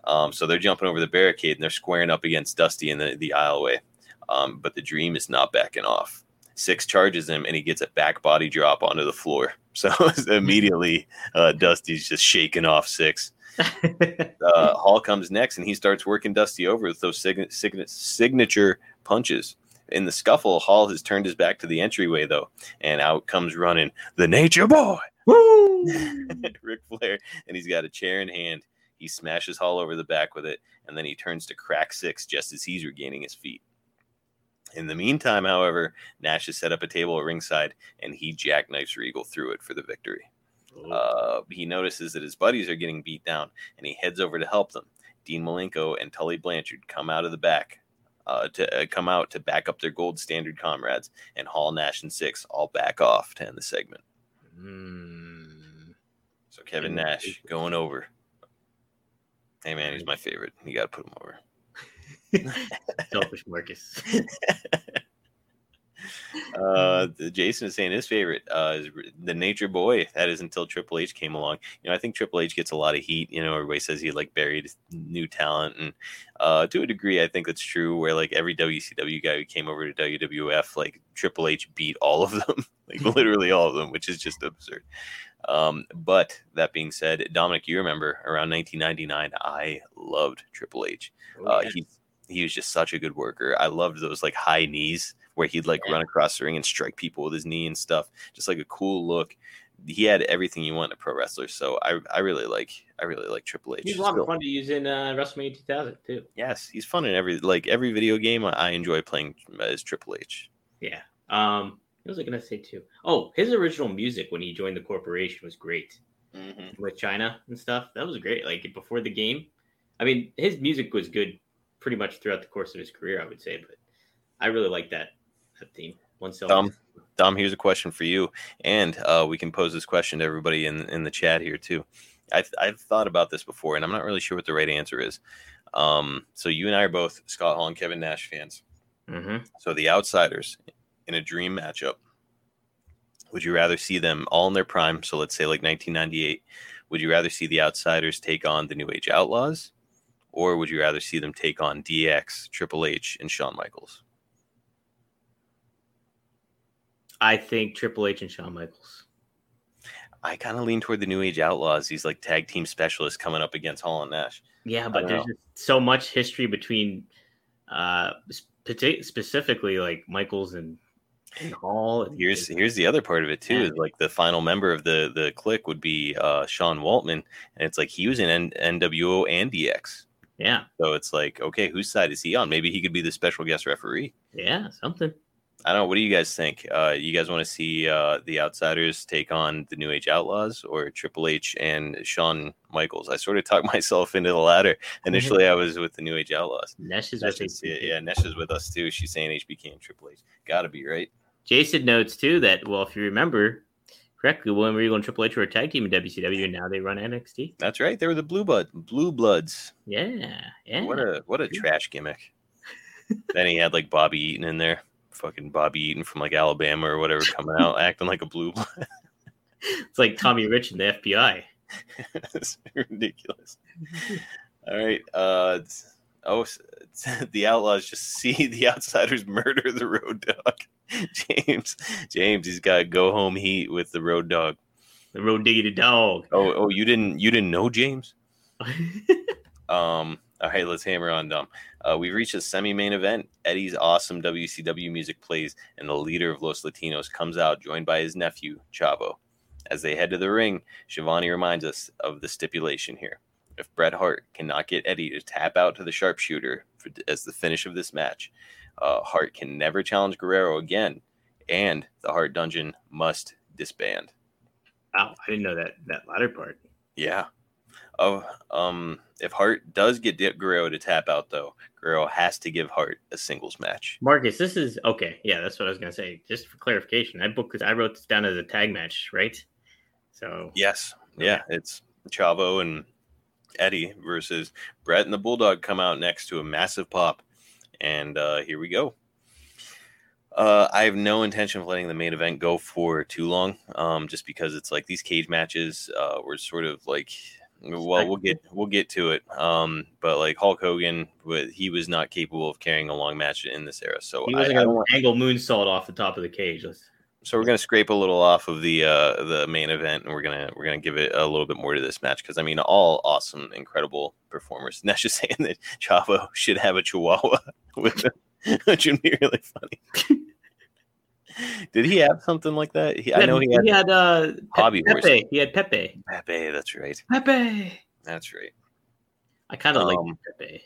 Um, so they're jumping over the barricade and they're squaring up against Dusty in the the aisleway. Um, but the dream is not backing off. Syxx charges him and he gets a back body drop onto the floor. So immediately, uh, Dusty's just shaking off Syxx. uh, Hall comes next and he starts working Dusty over with those sig- sig- signature punches. In the scuffle, Hall has turned his back to the entryway though, and out comes running the Nature Boy, Woo! Ric Flair, and he's got a chair in hand. He smashes Hall over the back with it, and then he turns to crack Syxx just as he's regaining his feet. In the meantime, however, Nash has set up a table at ringside and he jackknifes Regal through it for the victory. Uh, he notices that his buddies are getting beat down and he heads over to help them. Dean Malenko and Tully Blanchard come out of the back uh, to uh, come out to back up their gold standard comrades, and Hall, Nash, and Syxx all back off to end the segment. Mm. So Kevin Nash going over. Hey man, he's my favorite. You got to put him over. Selfish Marcus. uh, Jason is saying his favorite uh, is the Nature Boy. That is until Triple H came along. You know, I think Triple H gets a lot of heat. You know, everybody says he like buried new talent, and uh, to a degree, I think that's true. Where like every WCW guy who came over to WWF, like Triple H beat all of them, like literally all of them, which is just absurd. Um, but that being said, Dominic, you remember around 1999, I loved Triple H. Oh, uh, yeah. He he was just such a good worker. I loved those like high knees where he'd like yeah. run across the ring and strike people with his knee and stuff. Just like a cool look. He had everything you want in a pro wrestler. So I, I really like I really like Triple H. He's a lot of fun to use in uh, WrestleMania 2000 too. Yes, he's fun in every like every video game. I enjoy playing as Triple H. Yeah. Um. What was I gonna say too? Oh, his original music when he joined the corporation was great. Mm-hmm. With Chyna and stuff, that was great. Like before the game, I mean, his music was good pretty much throughout the course of his career, I would say. But I really like that, that theme. One cell. Dom, Dom, here's a question for you, and uh, we can pose this question to everybody in in the chat here too. I've I've thought about this before, and I'm not really sure what the right answer is. Um, so you and I are both Scott Hall and Kevin Nash fans. Mm-hmm. So the outsiders in a dream matchup, would you rather see them all in their prime? So let's say like 1998. Would you rather see the outsiders take on the New Age Outlaws, or would you rather see them take on DX, Triple H, and Shawn Michaels? I think Triple H and Shawn Michaels. I kind of lean toward the New Age Outlaws. These like tag team specialists coming up against Hall and Nash. Yeah, but there's so much history between Uh, spe- specifically like Michaels and, and Hall. And, Here's here's the other part of it too. Yeah. Is like the final member of the the clique would be uh, Sean Waltman, and it's like he was in N- NWO and DX. Yeah, So it's like, okay, whose side is he on? Maybe he could be the special guest referee. yeah, something. I don't know. What do you guys think? Uh, you guys want to see uh, the Outsiders take on the New Age Outlaws or Triple H and Shawn Michaels? I sort of talked myself into the latter. Initially, I was with the New Age Outlaws. Nesh is Nesh with is, yeah, yeah, Nesh is with us too. She's saying HBK and Triple H. Gotta be right. Jason notes too that well, if you remember correctly, William Regal and Triple H were a tag team in WCW, and now they run NXT. That's right. They were the Blue Blood, Blue Bloods. Yeah, yeah. What a what a trash gimmick. then he had like Bobby Eaton in there, fucking Bobby Eaton from like Alabama or whatever, coming out acting like a blue blood. it's like Tommy Rich and the FBI. it's ridiculous. All right. Uh, oh, the outlaws just see the outsiders murder the road dog. James, James, he's got go home heat with the road dog. The road diggity dog. Oh, oh, you didn't, you didn't know James? Um, all right, let's hammer on Dom. Uh, we reached a semi-main event. Eddie's awesome WCW music plays, and the leader of Los Latinos comes out, joined by his nephew Chavo. As they head to the ring, Schiavone reminds us of the stipulation here. If Bret Hart cannot get Eddie to tap out to the sharpshooter for, as the finish of this match, uh, Hart can never challenge Guerrero again, and the Hart Dungeon must disband. wow, I didn't know that that latter part. Yeah. Oh, um, if Hart does get Guerrero to tap out, though, Guerrero has to give Hart a singles match. Marcus, this is okay. Yeah, that's what I was gonna say. Just for clarification, I booked I wrote this down as a tag match, right? So Yes. Yeah. It's Chavo and Eddie versus Bret and the Bulldog come out next to a massive pop. And uh, here we go. Uh, I have no intention of letting the main event go for too long, um, just because it's like these cage matches uh, were sort of like, well, we'll get we'll get to it. Um, but like Hulk Hogan, he was not capable of carrying a long match in this era. So he I, wasn't I gonna don't angle moonsault off the top of the cage. Let's, so we're gonna scrape a little off of the uh, the main event, and we're gonna we're gonna give it a little bit more to this match because I mean, all awesome, incredible performers. And that's just saying that Chavo should have a Chihuahua with him, which would be really funny. Did he have something like that? He, I know he had he had uh, hobby horse. Pepe. He had Pepe. Pepe. That's right. Pepe. That's right. I kind of like Um, Pepe.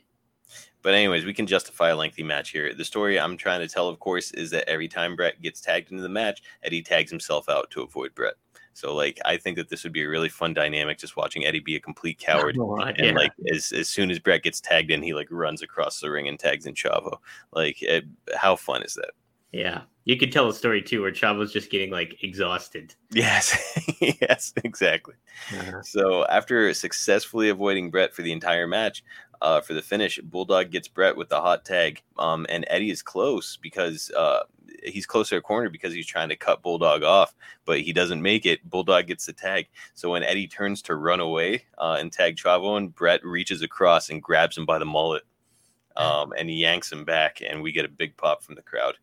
But anyways, we can justify a lengthy match here. The story I'm trying to tell, of course, is that every time Bret gets tagged into the match, Eddie tags himself out to avoid Bret. So like I think that this would be a really fun dynamic just watching Eddie be a complete coward. Oh, And yeah. like as, as soon as Bret gets tagged in, he like runs across the ring and tags in Chavo. Like it, how fun is that? yeah, you could tell a story too where Chavo's just getting like exhausted. Yes, yes, exactly. Uh-huh. So after successfully avoiding Bret for the entire match, uh, for the finish, Bulldog gets Bret with the hot tag, um, and Eddie is close because uh, he's close to a corner because he's trying to cut Bulldog off, but he doesn't make it. Bulldog gets the tag. So when Eddie turns to run away uh, and tag Chavo, and Bret reaches across and grabs him by the mullet, um, and he yanks him back, and we get a big pop from the crowd.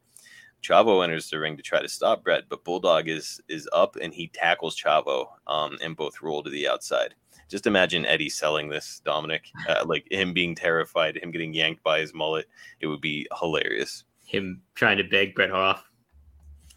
Chavo enters the ring to try to stop Bret, but Bulldog is is up and he tackles Chavo, um, and both roll to the outside. Just imagine Eddie selling this, Dominic, uh, like him being terrified, him getting yanked by his mullet. It would be hilarious. Him trying to beg Bret off.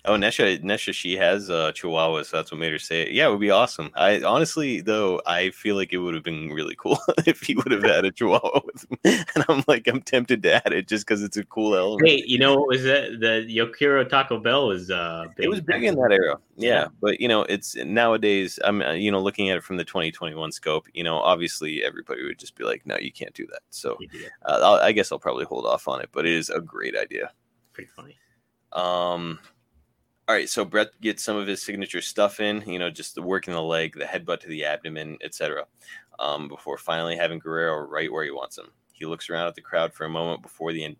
Oh, Nesha, Nesha, she has uh, Chihuahua, so that's what made her say it. Yeah, it would be awesome. I honestly, though, I feel like it would have been really cool if he would have had a Chihuahua with him. And I'm like, I'm tempted to add it just because it's a cool element. Hey, you know what was that? The Yo Quiero Taco Bell was uh It was big in that era, yeah. Yeah. But you know, it's nowadays. I'm, uh, you know, looking at it from the 2021 scope. You know, obviously everybody would just be like, "No, you can't do that." So uh, I'll, I guess I'll probably hold off on it. But it is a great idea. pretty funny. Um, all right, so Bret gets some of his signature stuff in. You know, just the work in the leg, the headbutt to the abdomen, etc. Um, before finally having Guerrero right where he wants him. He looks around at the crowd for a moment before the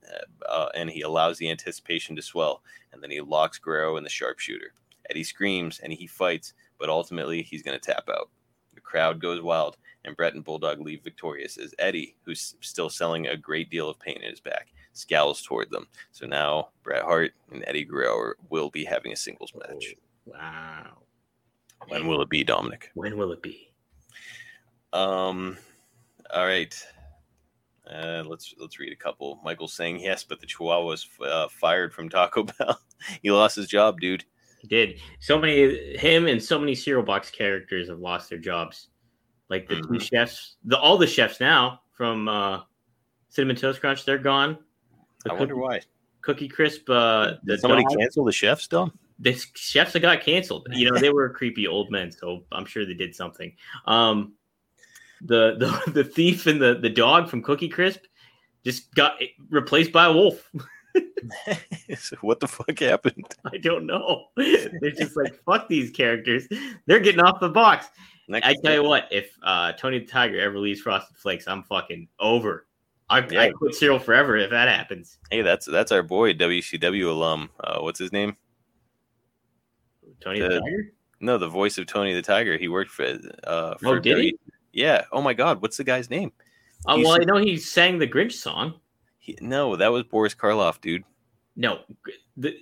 uh, and he allows the anticipation to swell, and then he locks Guerrero in the sharpshooter. Eddie screams and he fights, but ultimately he's going to tap out. The crowd goes wild, and Bret and Bulldog leave victorious as Eddie, who's still selling a great deal of pain in his back, scowls toward them. So now Bret Hart and Eddie Guerrero will be having a singles match. Wow. When will it be, Dominic? When will it be? Um, all right. Uh, let's let's read a couple. Michael saying yes, but the Chihuahua was uh, fired from Taco Bell. he lost his job, dude. He did. So many him and so many cereal box characters have lost their jobs. Like the Mhm. two chefs, the all the chefs now from uh, Cinnamon Toast Crunch, they're gone. The I wonder why. Cookie Crisp, uh, the Did somebody dog- cancel the chefs, Dom? the chefs that got canceled. You know, they were creepy old men, so I'm sure they did something. Um, the the the thief and the the dog from Cookie Crisp just got replaced by a wolf. So what the fuck happened? I don't know. They're just like fuck these characters. They're getting off the box. Next, I tell you what, if uh, Tony the Tiger ever leaves Frosted Flakes, I'm fucking over. I, I quit cereal forever if that happens. hey, that's that's our boy WCW alum. Uh, what's his name? Tony the The- Tiger. No, the voice of Tony the Tiger. He worked for. Uh, for Oh, did he? Yeah. Oh my God, what's the guy's name? Oh he's- well, I know he sang the Grinch song. He, no, that was Boris Karloff, dude. No, the,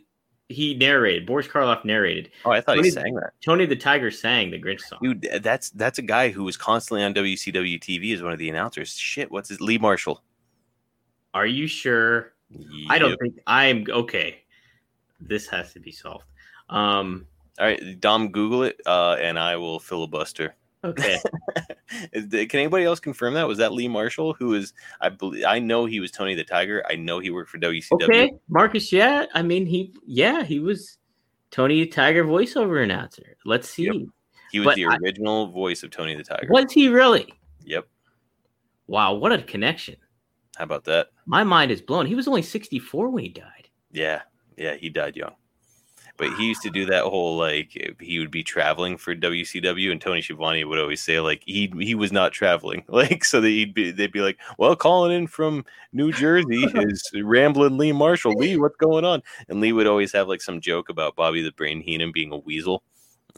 he narrated. Boris Karloff narrated. Oh, I thought he sang that. Tony the Tiger sang the Grinch song. Dude, that's that's a guy who was constantly on WCW TV as one of the announcers. Shit, what's his Lee Marshall? Are you sure? I don't think I'm okay. This has to be solved. Um. All right, Dom, Google it, uh, and I will filibuster. Okay. Is- Can anybody else confirm that? Was that Lee Marshall who is? I believe I know he was Tony the Tiger. I know he worked for WCW. okay, Marcus. Yeah, I mean he. Yeah, he was Tony the Tiger voiceover announcer. Let's see. Yep. He was But the I- original voice of Tony the Tiger. Was he really? Yep. Wow, what a connection. How about that? My mind is blown. He was only 64 when he died. Yeah, yeah, he died young. But he used to do that whole like he would be traveling for WCW, and Tony Schiavone would always say like he he was not traveling, like so that he'd be they'd be like, well, calling in from New Jersey is rambling Lee Marshall. Lee, what's going on? And Lee would always have like some joke about Bobby the Brain Heenan being a weasel.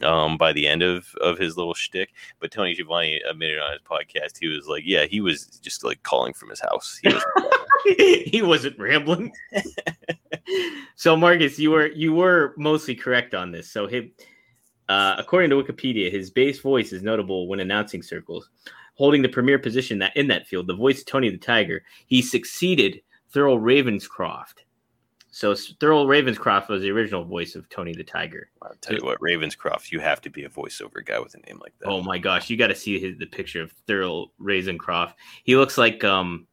Um, by the end of of his little shtick, but Tony Schiavone admitted on his podcast he was like, yeah, he was just like calling from his house. He was he wasn't rambling. so Marcus, you were you were mostly correct on this. So him, uh, according to Wikipedia, his bass voice is notable when announcing circles, holding the premier position that in that field. The voice of Tony the Tiger. He succeeded Thurl Ravenscroft. So Thurl Ravenscroft was the original voice of Tony the Tiger. I'll tell you what, Ravenscroft, you have to be a voiceover guy with a name like that. Oh my gosh, you got to see his, the picture of Thurl Ravenscroft. He looks like um,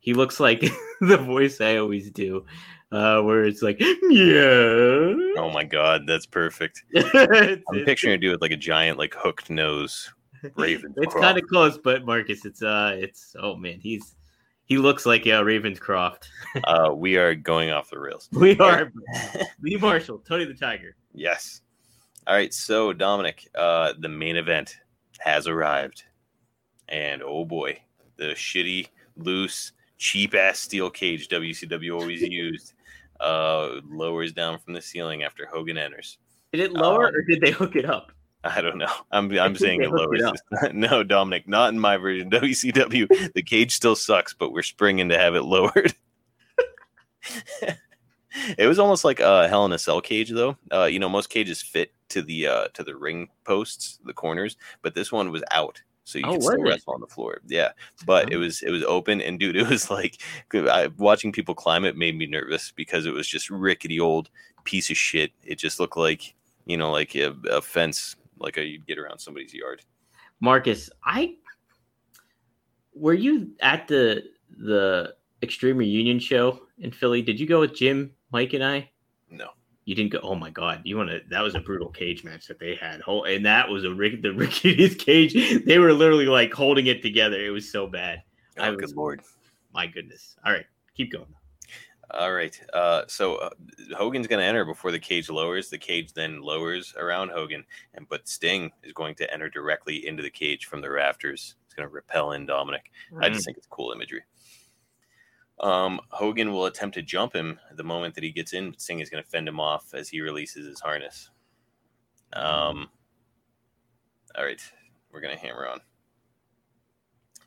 he looks like the voice I always do, uh, where it's like yeah. Oh my god, that's perfect. I'm picturing a dude with like a giant, like hooked nose. Raven. it's kind of close, but Marcus, it's uh, it's oh man, he's he looks like yeah, Ravenscroft. Uh, we are going off the rails. We are Lee Marshall, Tony the Tiger. yes. All right, so Dominic, uh, the main event has arrived, and oh boy, the shitty, loose, cheap ass steel cage WCW always used uh, lowers down from the ceiling after Hogan enters. Did it lower Um, or did they hook it up? I don't know. I'm I'm saying it lowers. it no, Dominic, not in my version. WCW, the cage still sucks, but we're springing to have it lowered. it was almost like a Hell in a Cell cage, though. Uh, you know, most cages fit to the uh, to the ring posts, the corners, but this one was out, so you Oh, could still it? wrestle on the floor. Yeah, but it Oh. was it was open, and dude, it was like I, watching people climb it made me nervous because it was just rickety old piece of shit. It just looked like you know, like a, a fence, like a, you'd get around somebody's yard. Marcus, I were you at the the Extreme Reunion show in Philly? Did you go with Jim, Mike, and I? No. You didn't go. Oh my god! You want to? That was a brutal cage match that they had. Whole and that was a rick, the rickiest cage. They were literally like holding it together. It was so bad. Oh, I Oh, was- good lord. My goodness. All right, keep going. All right. Uh, so uh, Hogan's going to enter before the cage lowers. The cage then lowers around Hogan, and but Sting is going to enter directly into the cage from the rafters. It's going to repel in Dominic. I Mm. just think it's cool imagery. Um, Hogan will attempt to jump him the moment that he gets in, but Sting is going to fend him off as he releases his harness. Um, all right, we're going to hammer on.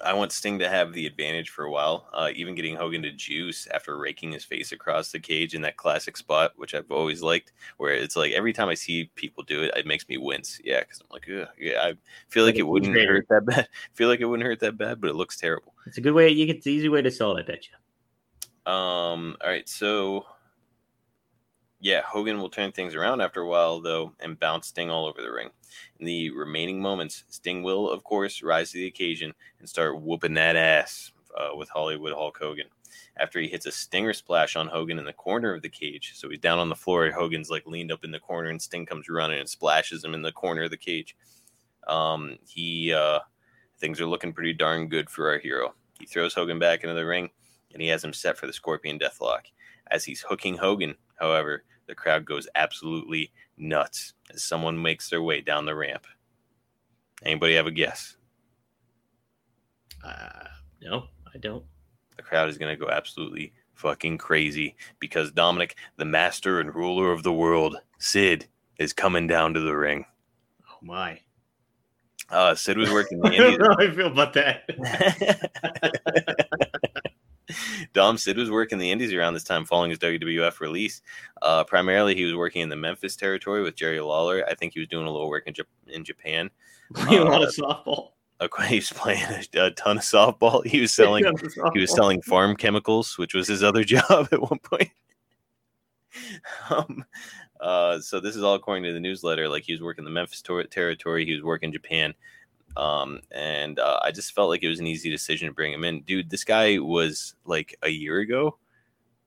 I want Sting to have the advantage for a while, uh, even getting Hogan to juice after raking his face across the cage in that classic spot, which I've always liked. Where it's like every time I see people do it, it makes me wince. Yeah, because I'm like, Ugh. yeah, I feel like, it wouldn't hurt that bad. feel like it wouldn't hurt that bad, but it looks terrible. It's a good way. You get the easy way to sell it. I bet you. Um, all right, so yeah, Hogan will turn things around after a while, though, and bounce Sting all over the ring. In the remaining moments, Sting will, of course, rise to the occasion and start whooping that ass uh, with Hollywood Hulk Hogan. After he hits a stinger splash on Hogan in the corner of the cage, so he's down on the floor. Hogan's like leaned up in the corner, and Sting comes running and splashes him in the corner of the cage. Um, he uh, things are looking pretty darn good for our hero. He throws Hogan back into the ring, and he has him set for the Scorpion Deathlock. As he's hooking Hogan, however, the crowd goes absolutely nuts as someone makes their way down the ramp. Anybody have a guess? Uh, no, I don't. The crowd is going to go absolutely fucking crazy because Dominic, the master and ruler of the world, Sid, is coming down to the ring. Oh my! Uh, Sid was working the I don't Indies. know how I feel about that. Dom Sid was working the Indies around this time following his WWF release. Uh, primarily, he was working in the Memphis territory with Jerry Lawler. I think he was doing a little work in, Jap- in Japan. Playing a lot of softball. Uh, he was playing a, a ton of softball. He was selling he was selling farm chemicals, which was his other job at one point. um, uh, so this is all according to the newsletter. Like he was working the Memphis tor- territory, he was working Japan, um, and uh, I just felt like it was an easy decision to bring him in. Dude, this guy was like a year ago,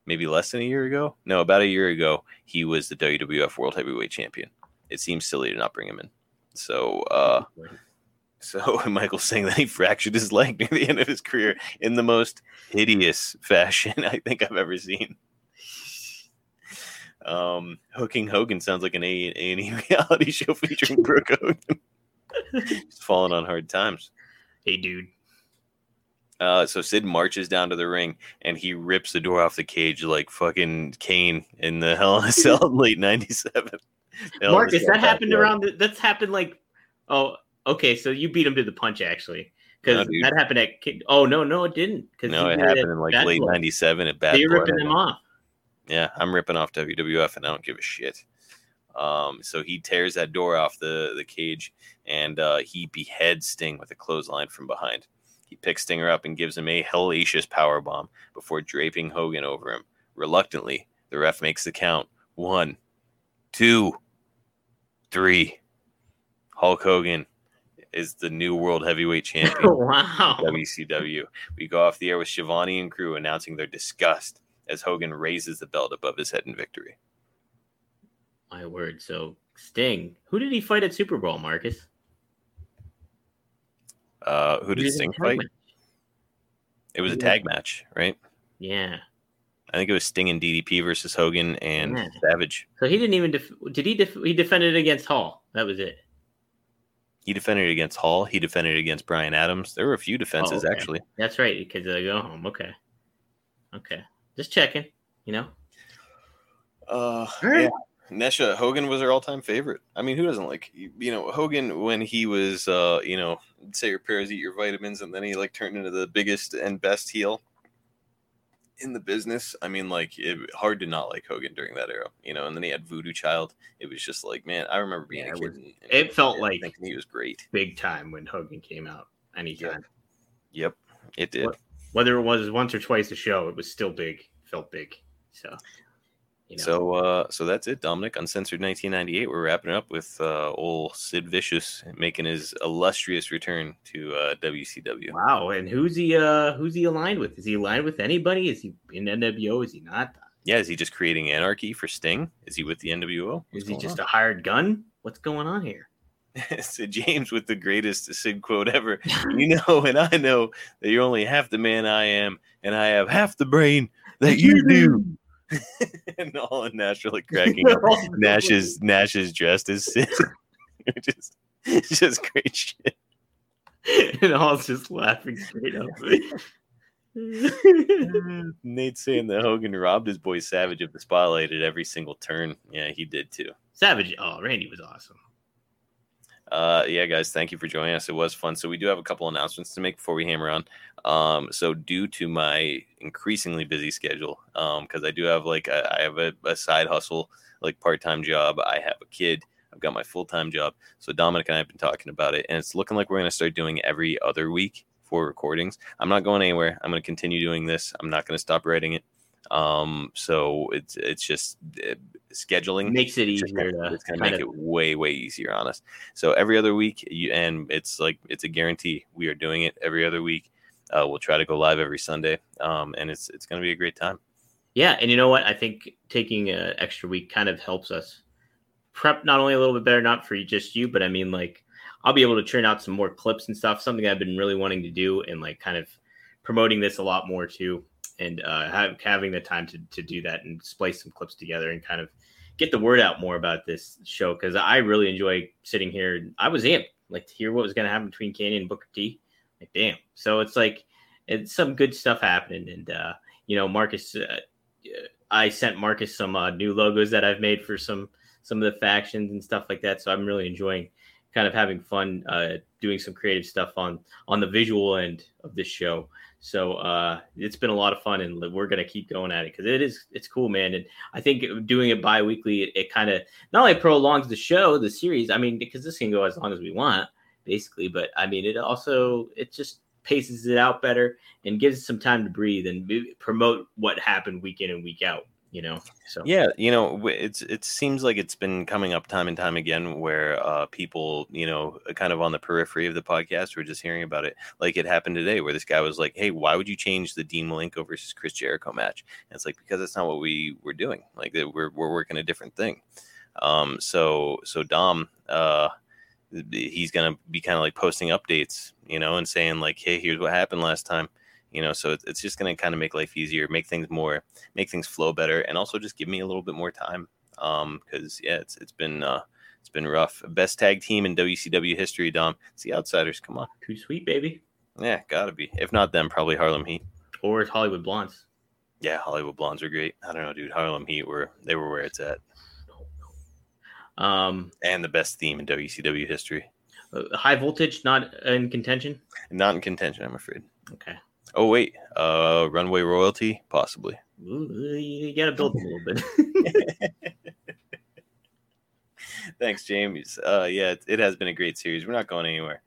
maybe less than a year ago. No, about a year ago, he was the WWF World Heavyweight Champion. It seems silly to not bring him in. So, uh, so Michael's saying that he fractured his leg near the end of his career in the most hideous fashion I think I've ever seen. Um, hooking Hogan sounds like an A and E reality show featuring Brooke Hogan. He's falling on hard times. hey, dude. Uh, so Sid marches down to the ring and he rips the door off the cage like fucking Kane in the Hell in a Cell late '97. Marcus, that happened around. The, that's happened like. Oh, okay. So you beat him to the punch actually, because dude. that happened at. Oh no, no, it didn't. Because No, it happened in like late '97 at Bad So you're ripping them off. Yeah, I'm ripping off WWF and I don't give a shit. Um, so he tears that door off the, the cage and uh, he beheads Sting with a clothesline from behind. He picks Stinger up and gives him a hellacious power bomb before draping Hogan over him. Reluctantly, the ref makes the count. One, two, three. Hulk Hogan is the new world heavyweight champion. wow. WCW. We go off the air with Schiavone and crew announcing their disgust as Hogan raises the belt above his head in victory. My word. So Sting. Who did he fight at SuperBrawl, Marcus? Uh, who did Sting fight? match. It was a tag match, right? Yeah. I think it was Sting and DDP versus Hogan and Yeah. Savage. So he didn't even def- did he def- he defended against Hall. That was it. He defended against Hall. He defended against Brian Adams. There were a few defenses okay. actually. That's right. Because they go home. Okay. Okay. Just checking. You know. Uh, right. yeah. Nesha Hogan was her all-time favorite. I mean, who doesn't like you know Hogan when he was uh you know say your prayers, eat your vitamins, and then he like turned into the biggest and best heel in the business. I mean, like it hard to not like Hogan during that era, you know. And then he had Voodoo Child. It was just like man, I remember being Yeah, a it kid. was- and- and it felt like- thinking he was great. Big time when Hogan came out. Anytime. Yep, it did. Whether it was once or twice a show, it was still big. Felt big. So. You know. So, uh, so that's it, Dominic. Uncensored 1998. We're wrapping it up with uh, old Sid Vicious making his illustrious return to uh, WCW. Wow, and who's he? Uh, who's he aligned with? Is he aligned with anybody? Is he in NWO? Is he not? Yeah, is he just creating anarchy for Sting? Is he with the NWO? Is he just a hired gun? What's going on here? Sid James with the greatest Sid quote ever? you know, and I know that you're only half the man I am, and I have half the brain that you do. and all in naturally cracking up. Nash is Nash is dressed as Sid. Is it's just great shit. and all's just laughing straight up. Nate saying that Hogan robbed his boy Savage of the spotlight at every single turn. Yeah, he did too. Savage. Oh, Randy was awesome. Uh, yeah, guys, thank you for joining us. It was fun. So we do have a couple announcements to make before we hammer on. Um, so due to my increasingly busy schedule, um, because I do have like a, I have a, a side hustle, like part time job. I have a kid. I've got my full time job. So Dominic and I have been talking about it, and it's looking like we're going to start doing every other week for recordings. I'm not going anywhere. I'm going to continue doing this. I'm not going to stop writing it. Um, so it's it's just it, scheduling makes it it's easier. Gonna, to it's gonna make of... it way way easier on us. So every other week, you, and it's like it's a guarantee. We are doing it every other week. Uh, we'll try to go live every Sunday, um, and it's it's gonna be a great time. Yeah, and you know what? I think taking an extra week kind of helps us prep not only a little bit better, not for just you, but I mean like I'll be able to churn out some more clips and stuff. Something I've been really wanting to do, and like kind of promoting this a lot more too and uh, have, having the time to, to do that and splice some clips together and kind of get the word out more about this show because I really enjoy sitting here. I was amped like to hear what was going to happen between Kanyon and Booker T. Like, damn. So it's like it's some good stuff happening, and uh, you know, Marcus. Uh, I sent Marcus some uh, new logos that I've made for some some of the factions and stuff like that. So I'm really enjoying kind of having fun uh, doing some creative stuff on on the visual end of this show. So uh, it's been a lot of fun, and we're gonna keep going at it because it is it's cool, man. And I think doing it bi-weekly, it, it kind of not only prolongs the show, the series. I mean, because this can go as long as we want, basically. But I mean, it also it just paces it out better and gives some time to breathe and promote what happened week in and week out you know so. Yeah you know it's it seems like it's been coming up time and time again where uh people you know kind of on the periphery of the podcast we're just hearing about it like it happened today where this guy was like hey why would you change the dean malenko versus chris jericho match? And it's like because that's not what we were doing like we're, we're working a different thing. Um so so dom uh he's gonna be kind of like posting updates you know and saying like hey here's what happened last time you know so it's just going to kind of make life easier make things more make things flow better and also just give me a little bit more time um because yeah it's it's been uh it's been rough. Best tag team in wcw history dom. It's the outsiders come on. Too sweet baby. Yeah gotta be. If not them probably harlem heat. Or it's hollywood blondes. Yeah hollywood blondes are great. I don't know dude. Harlem heat were they were where it's at. Um and the best theme in wcw history. uh, high voltage not in contention? Not in contention i'm afraid. Okay Oh wait, uh, runway royalty, possibly. You gotta build a little bit. Thanks, James. Uh, yeah, it, it, has been a great series. We're not going anywhere.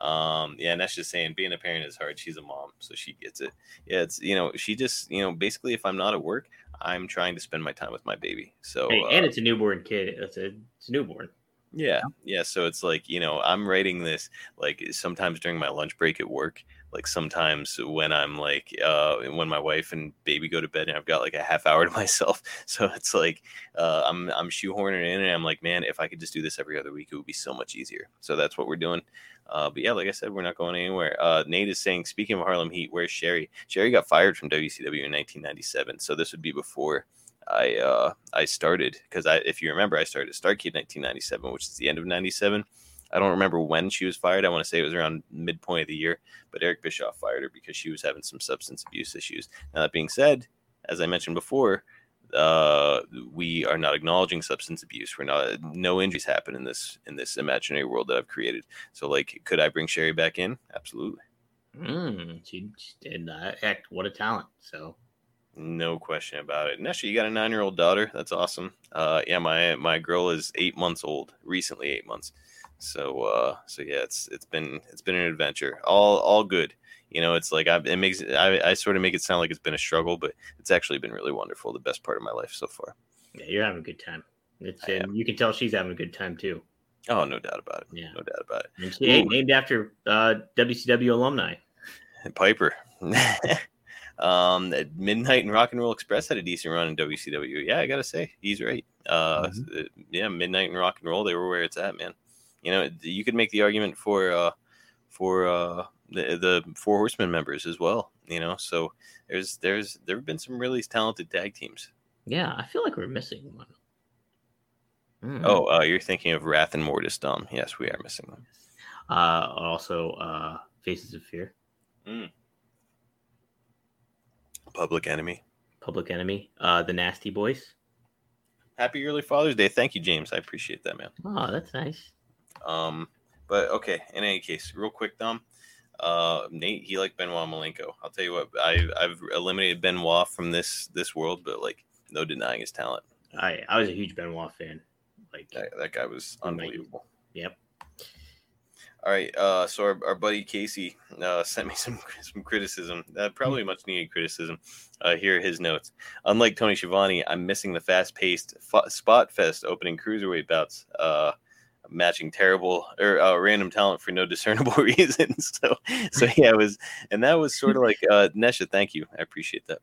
Um, yeah, and that's just saying being a parent is hard. She's a mom, so she gets it. Yeah, it's you know, she just you know, basically, if I'm not at work, I'm trying to spend my time with my baby. So hey, and uh, it's a newborn kid. It's a it's a newborn. Yeah, yeah. So it's like you know, I'm writing this like sometimes during my lunch break at work like sometimes when i'm like uh when my wife and baby go to bed and i've got like a half hour to myself. So it's like uh i'm i'm shoehorning in and i'm like man if i could just do this every other week it would be so much easier. So that's what we're doing. Uh but yeah like i said we're not going anywhere. Uh nate is saying speaking of harlem heat where's sherri? Sherri got fired from wcw in 1997 so this would be before I uh I started. Because I if you remember I started at Starrcade 1997, which is the end of 97. I don't remember when she was fired. I want to say it was around midpoint of the year, but Eric Bischoff fired her because she was having some substance abuse issues. Now, that being said, as I mentioned before, uh, we are not acknowledging substance abuse. We're not no injuries happen in this in this imaginary world that I've created. So, like, could I bring Sherri back in? Absolutely. Mm, she, she did that. Heck, what a talent! So, no question about it. Nesha, you got a nine year old daughter. That's awesome. Uh, yeah, my my girl is eight months old. Recently, eight months. So uh, so yeah, it's it's been it's been an adventure. All all good. You know, it's like I, it makes I, I sort of make it sound like it's been a struggle, but it's actually been really wonderful. The best part of my life so far. Yeah, you're having a good time. It's and you can tell she's having a good time too. Oh, no doubt about it. Yeah, no doubt about it. And she named after uh, WCW alumni. Piper. um, Midnight and Rock and Roll Express had a decent run in WCW. Yeah, I gotta say, he's right. Uh, mm-hmm. yeah, Midnight and Rock and Roll, they were where it's at, man. You know, you could make the argument for uh, for uh, the the Four Horsemen members as well. You know, so there's there's there have been some really talented tag teams. Yeah, I feel like we're missing one. Mm. Oh, uh, you're thinking of Wrath and Mortis Dom. Yes, we are missing them. Uh, also, uh, Faces of Fear. Mm. Public Enemy. Public Enemy. Uh, the Nasty Boys. Happy early Father's Day. Thank you, James. I appreciate that, man. Oh, that's nice. Um, But okay, in any case, real quick, Dom. Uh, Nate, he liked Benoit Malenko. I'll tell you what, I I've eliminated Benoit from this this world, but like no denying his talent. I I was a huge Benoit fan. Like That, that guy was unbelievable. Yep. All right, uh, so our, our buddy Casey uh, sent me some some criticism, uh, probably much needed criticism. Uh, here are his notes. Unlike Tony Schiavone, I'm missing the fast paced f- spot fest opening cruiserweight bouts, uh, matching terrible or uh, random talent for no discernible reason. so, so yeah, it was, and that was sort of like uh, Nesha. Thank you, I appreciate that.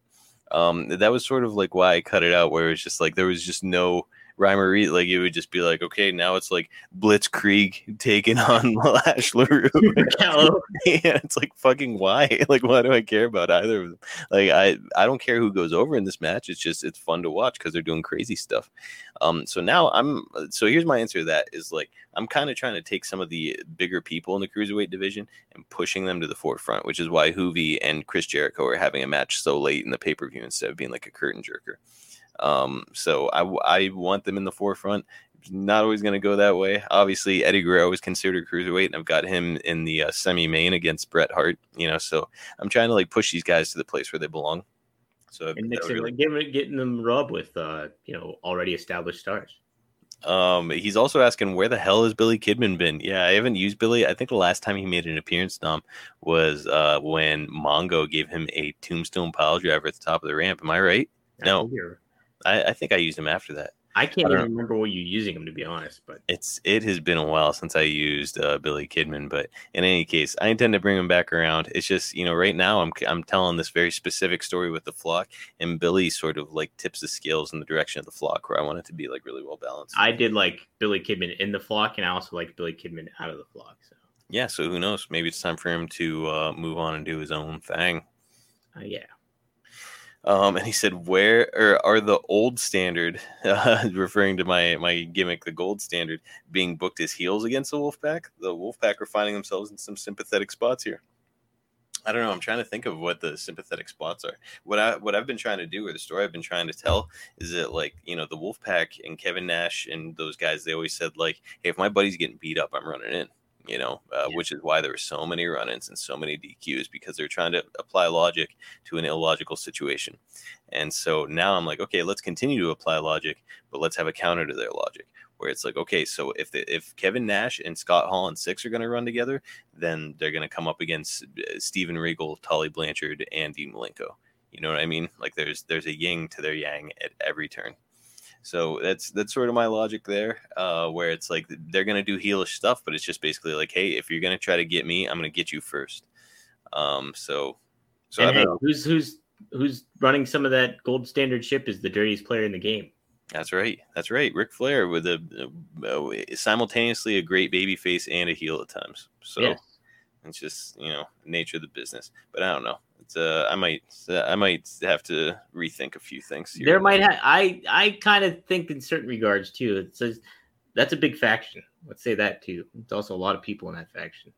Um, that was sort of like why I cut it out, where it's just like there was just no or reason. Like it would just be like, okay, now it's like Blitzkrieg taking on Lash LaRue. Yeah, it's like fucking why? Like, why do I care about either of them? Like, I I don't care who goes over in this match. It's just it's fun to watch because they're doing crazy stuff. Um, so now I'm so here's my answer to that is like I'm kind of trying to take some of the bigger people in the cruiserweight division and pushing them to the forefront, which is why Juvi and Chris Jericho are having a match so late in the pay per view instead of being like a curtain jerker. Um, so I, I want them in the forefront. It's not always going to go that way. Obviously, Eddie Guerrero is considered a cruiserweight, and I've got him in the uh, semi main against Bret Hart. You know, so I'm trying to like push these guys to the place where they belong. So and mixing, really- like, getting, getting them rub with uh, you know already established stars. Um, he's also asking where the hell has Billy Kidman been? Yeah, I haven't used Billy. I think the last time he made an appearance, Dom, was uh when Mongo gave him a tombstone pile driver at the top of the ramp. Am I right? No. I you're- I, I think I used him after that. I can't I even remember what you're using them to be honest, but It's it has been a while since I used uh, Billy Kidman, but in any case, I intend to bring him back around. It's just you know right now I'm I'm telling this very specific story with the flock, and Billy sort of like tips the scales in the direction of the flock, where I want it to be like really well balanced. I did like Billy Kidman in the flock, and I also like Billy Kidman out of the flock. So yeah, so who knows? Maybe it's time for him to uh, move on and do his own thing. uh, yeah, Um, and he said, "Where or are the old standard, uh, referring to my my gimmick, the gold standard, being booked as heels against the Wolfpack? The Wolfpack are finding themselves in some sympathetic spots here. I don't know. I'm trying to think of what the sympathetic spots are. What I what I've been trying to do, or the story I've been trying to tell, is that like you know the Wolfpack and Kevin Nash and those guys, they always said like, hey, if my buddy's getting beat up, I'm running in." You know, uh, Yeah. which is why there were so many run-ins and so many DQs because they're trying to apply logic to an illogical situation. And so now I'm like, okay, let's continue to apply logic, but let's have a counter to their logic. Where it's like, okay, so if the, if Kevin Nash and Scott Hall and Syxx are going to run together, then they're going to come up against uh, Steven Regal, Tully Blanchard, and Dean Malenko. You know what I mean? Like there's there's a yin to their yang at every turn. So that's that's sort of my logic there, uh, where it's like they're gonna do heelish stuff, but it's just basically like, hey, if you're gonna try to get me, I'm gonna get you first. Um, so so I and don't hey, know. who's who's who's running some of that gold standard ship is the dirtiest player in the game. That's right. That's right. Ric Flair with a uh, simultaneously a great baby face and a heel at times. So Yeah. it's just you know nature of the business. But I don't know. Uh I might I might have to rethink a few things. Here. There might have I I kind of think in certain regards too. It says that's a big faction. Let's say that too. It's also a lot of people in that faction.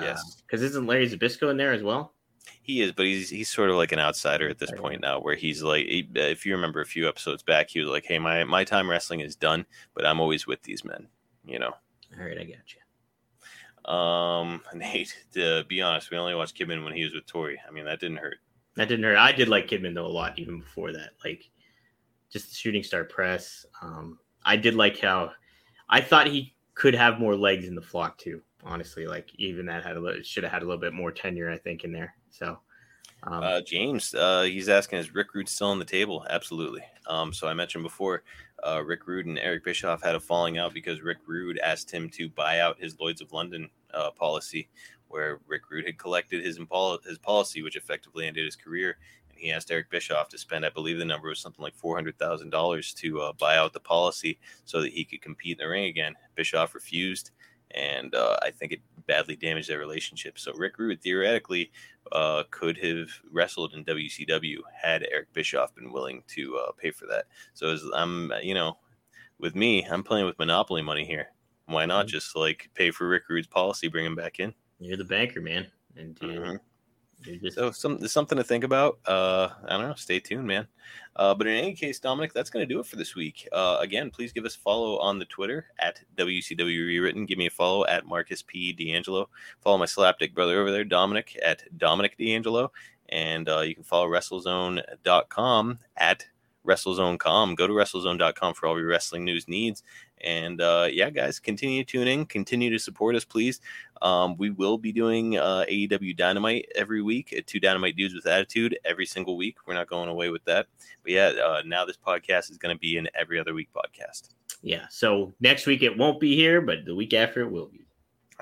Yes. because isn't Larry Zbyszko in there as well? He is, but he's he's sort of like an outsider at this Right. point now, where he's like, he- if you remember a few episodes back, he was like, "Hey, my my time wrestling is done, but I'm always with these men." You know. All right, I got you. Um, Nate, to be honest, we only watched Kidman when he was with Tori. I mean, that didn't hurt. That didn't hurt. I did like Kidman though a lot even before that. Like just the shooting star press. Um, I did like how I thought he could have more legs in the flock too. Honestly, like even that had a little, should have had a little bit more tenure, I think, in there. So, um, Uh, James, uh, he's asking, is Rick Rude still on the table? Absolutely. Um, so I mentioned before, uh, Rick Rude and Eric Bischoff had a falling out because Rick Rude asked him to buy out his Lloyd's of London uh, policy, where Rick Rude had collected his impol- his policy, which effectively ended his career. And he asked Eric Bischoff to spend, I believe the number was something like four hundred thousand dollars to uh, buy out the policy so that he could compete in the ring again. Bischoff refused, and uh, I think it badly damaged their relationship. So Rick Rude theoretically uh, could have wrestled in WCW had Eric Bischoff been willing to uh, pay for that. So as I'm, you know, with me, I'm playing with monopoly money here. Why not just like pay for Rick Rude's policy, bring him back in? you're the banker, man, and you, Mhm. So some something to think about. Uh, I don't know. Stay tuned, man. Uh, but in any case, Dominic, that's going to do it for this week. Uh, again, please give us a follow on the Twitter at WCW Rewritten. Give me a follow at Marcus P. D'Angelo. Follow my slapdick brother over there, Dominic, at Dominic D'Angelo. And uh, you can follow WrestleZone.com at WrestleZone.com. Go to WrestleZone.com for all your wrestling news needs. And uh, yeah, guys, continue tuning, continue to support us, please. Um, we will be doing uh, AEW Dynamite every week at Two Dynamite Dudes with Attitude every single week. We're not going away with that. But yeah, uh, now this podcast is going to be an every other week podcast. Yeah. So next week it won't be here, but the week after it will be.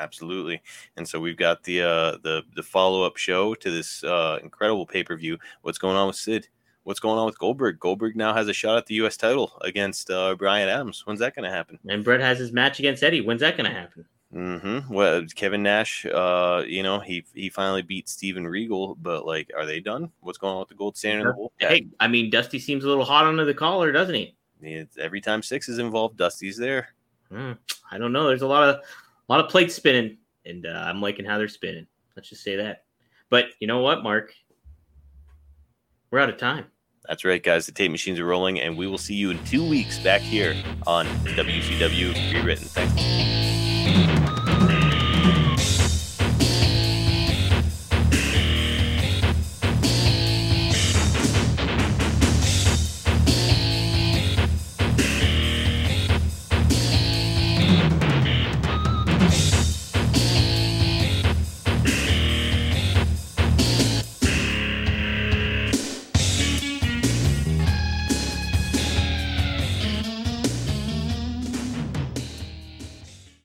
Absolutely, and so we've got the uh, the the follow up show to this uh, incredible pay per view. What's going on with Sid? What's going on with Goldberg. Goldberg now has a shot at the U.S. title against uh, Brian Adams. When's that going to happen? And Bret has his match against Eddie. When's that going to happen? Mm-hmm. Well, Kevin Nash, uh, you know, he he finally beat Steven Regal, but like, are they done? What's going on with the gold standard? Hey, I mean, Dusty seems a little hot under the collar, doesn't he? It's, every time Syxx is involved, Dusty's there. Mm, I don't know. There's a lot of a lot of plates spinning, and uh, I'm liking how they're spinning. Let's just say that. But you know what, Mark? We're out of time. That's right, guys. The tape machines are rolling, and we will see you in two weeks back here on WCW Rewritten. Thanks.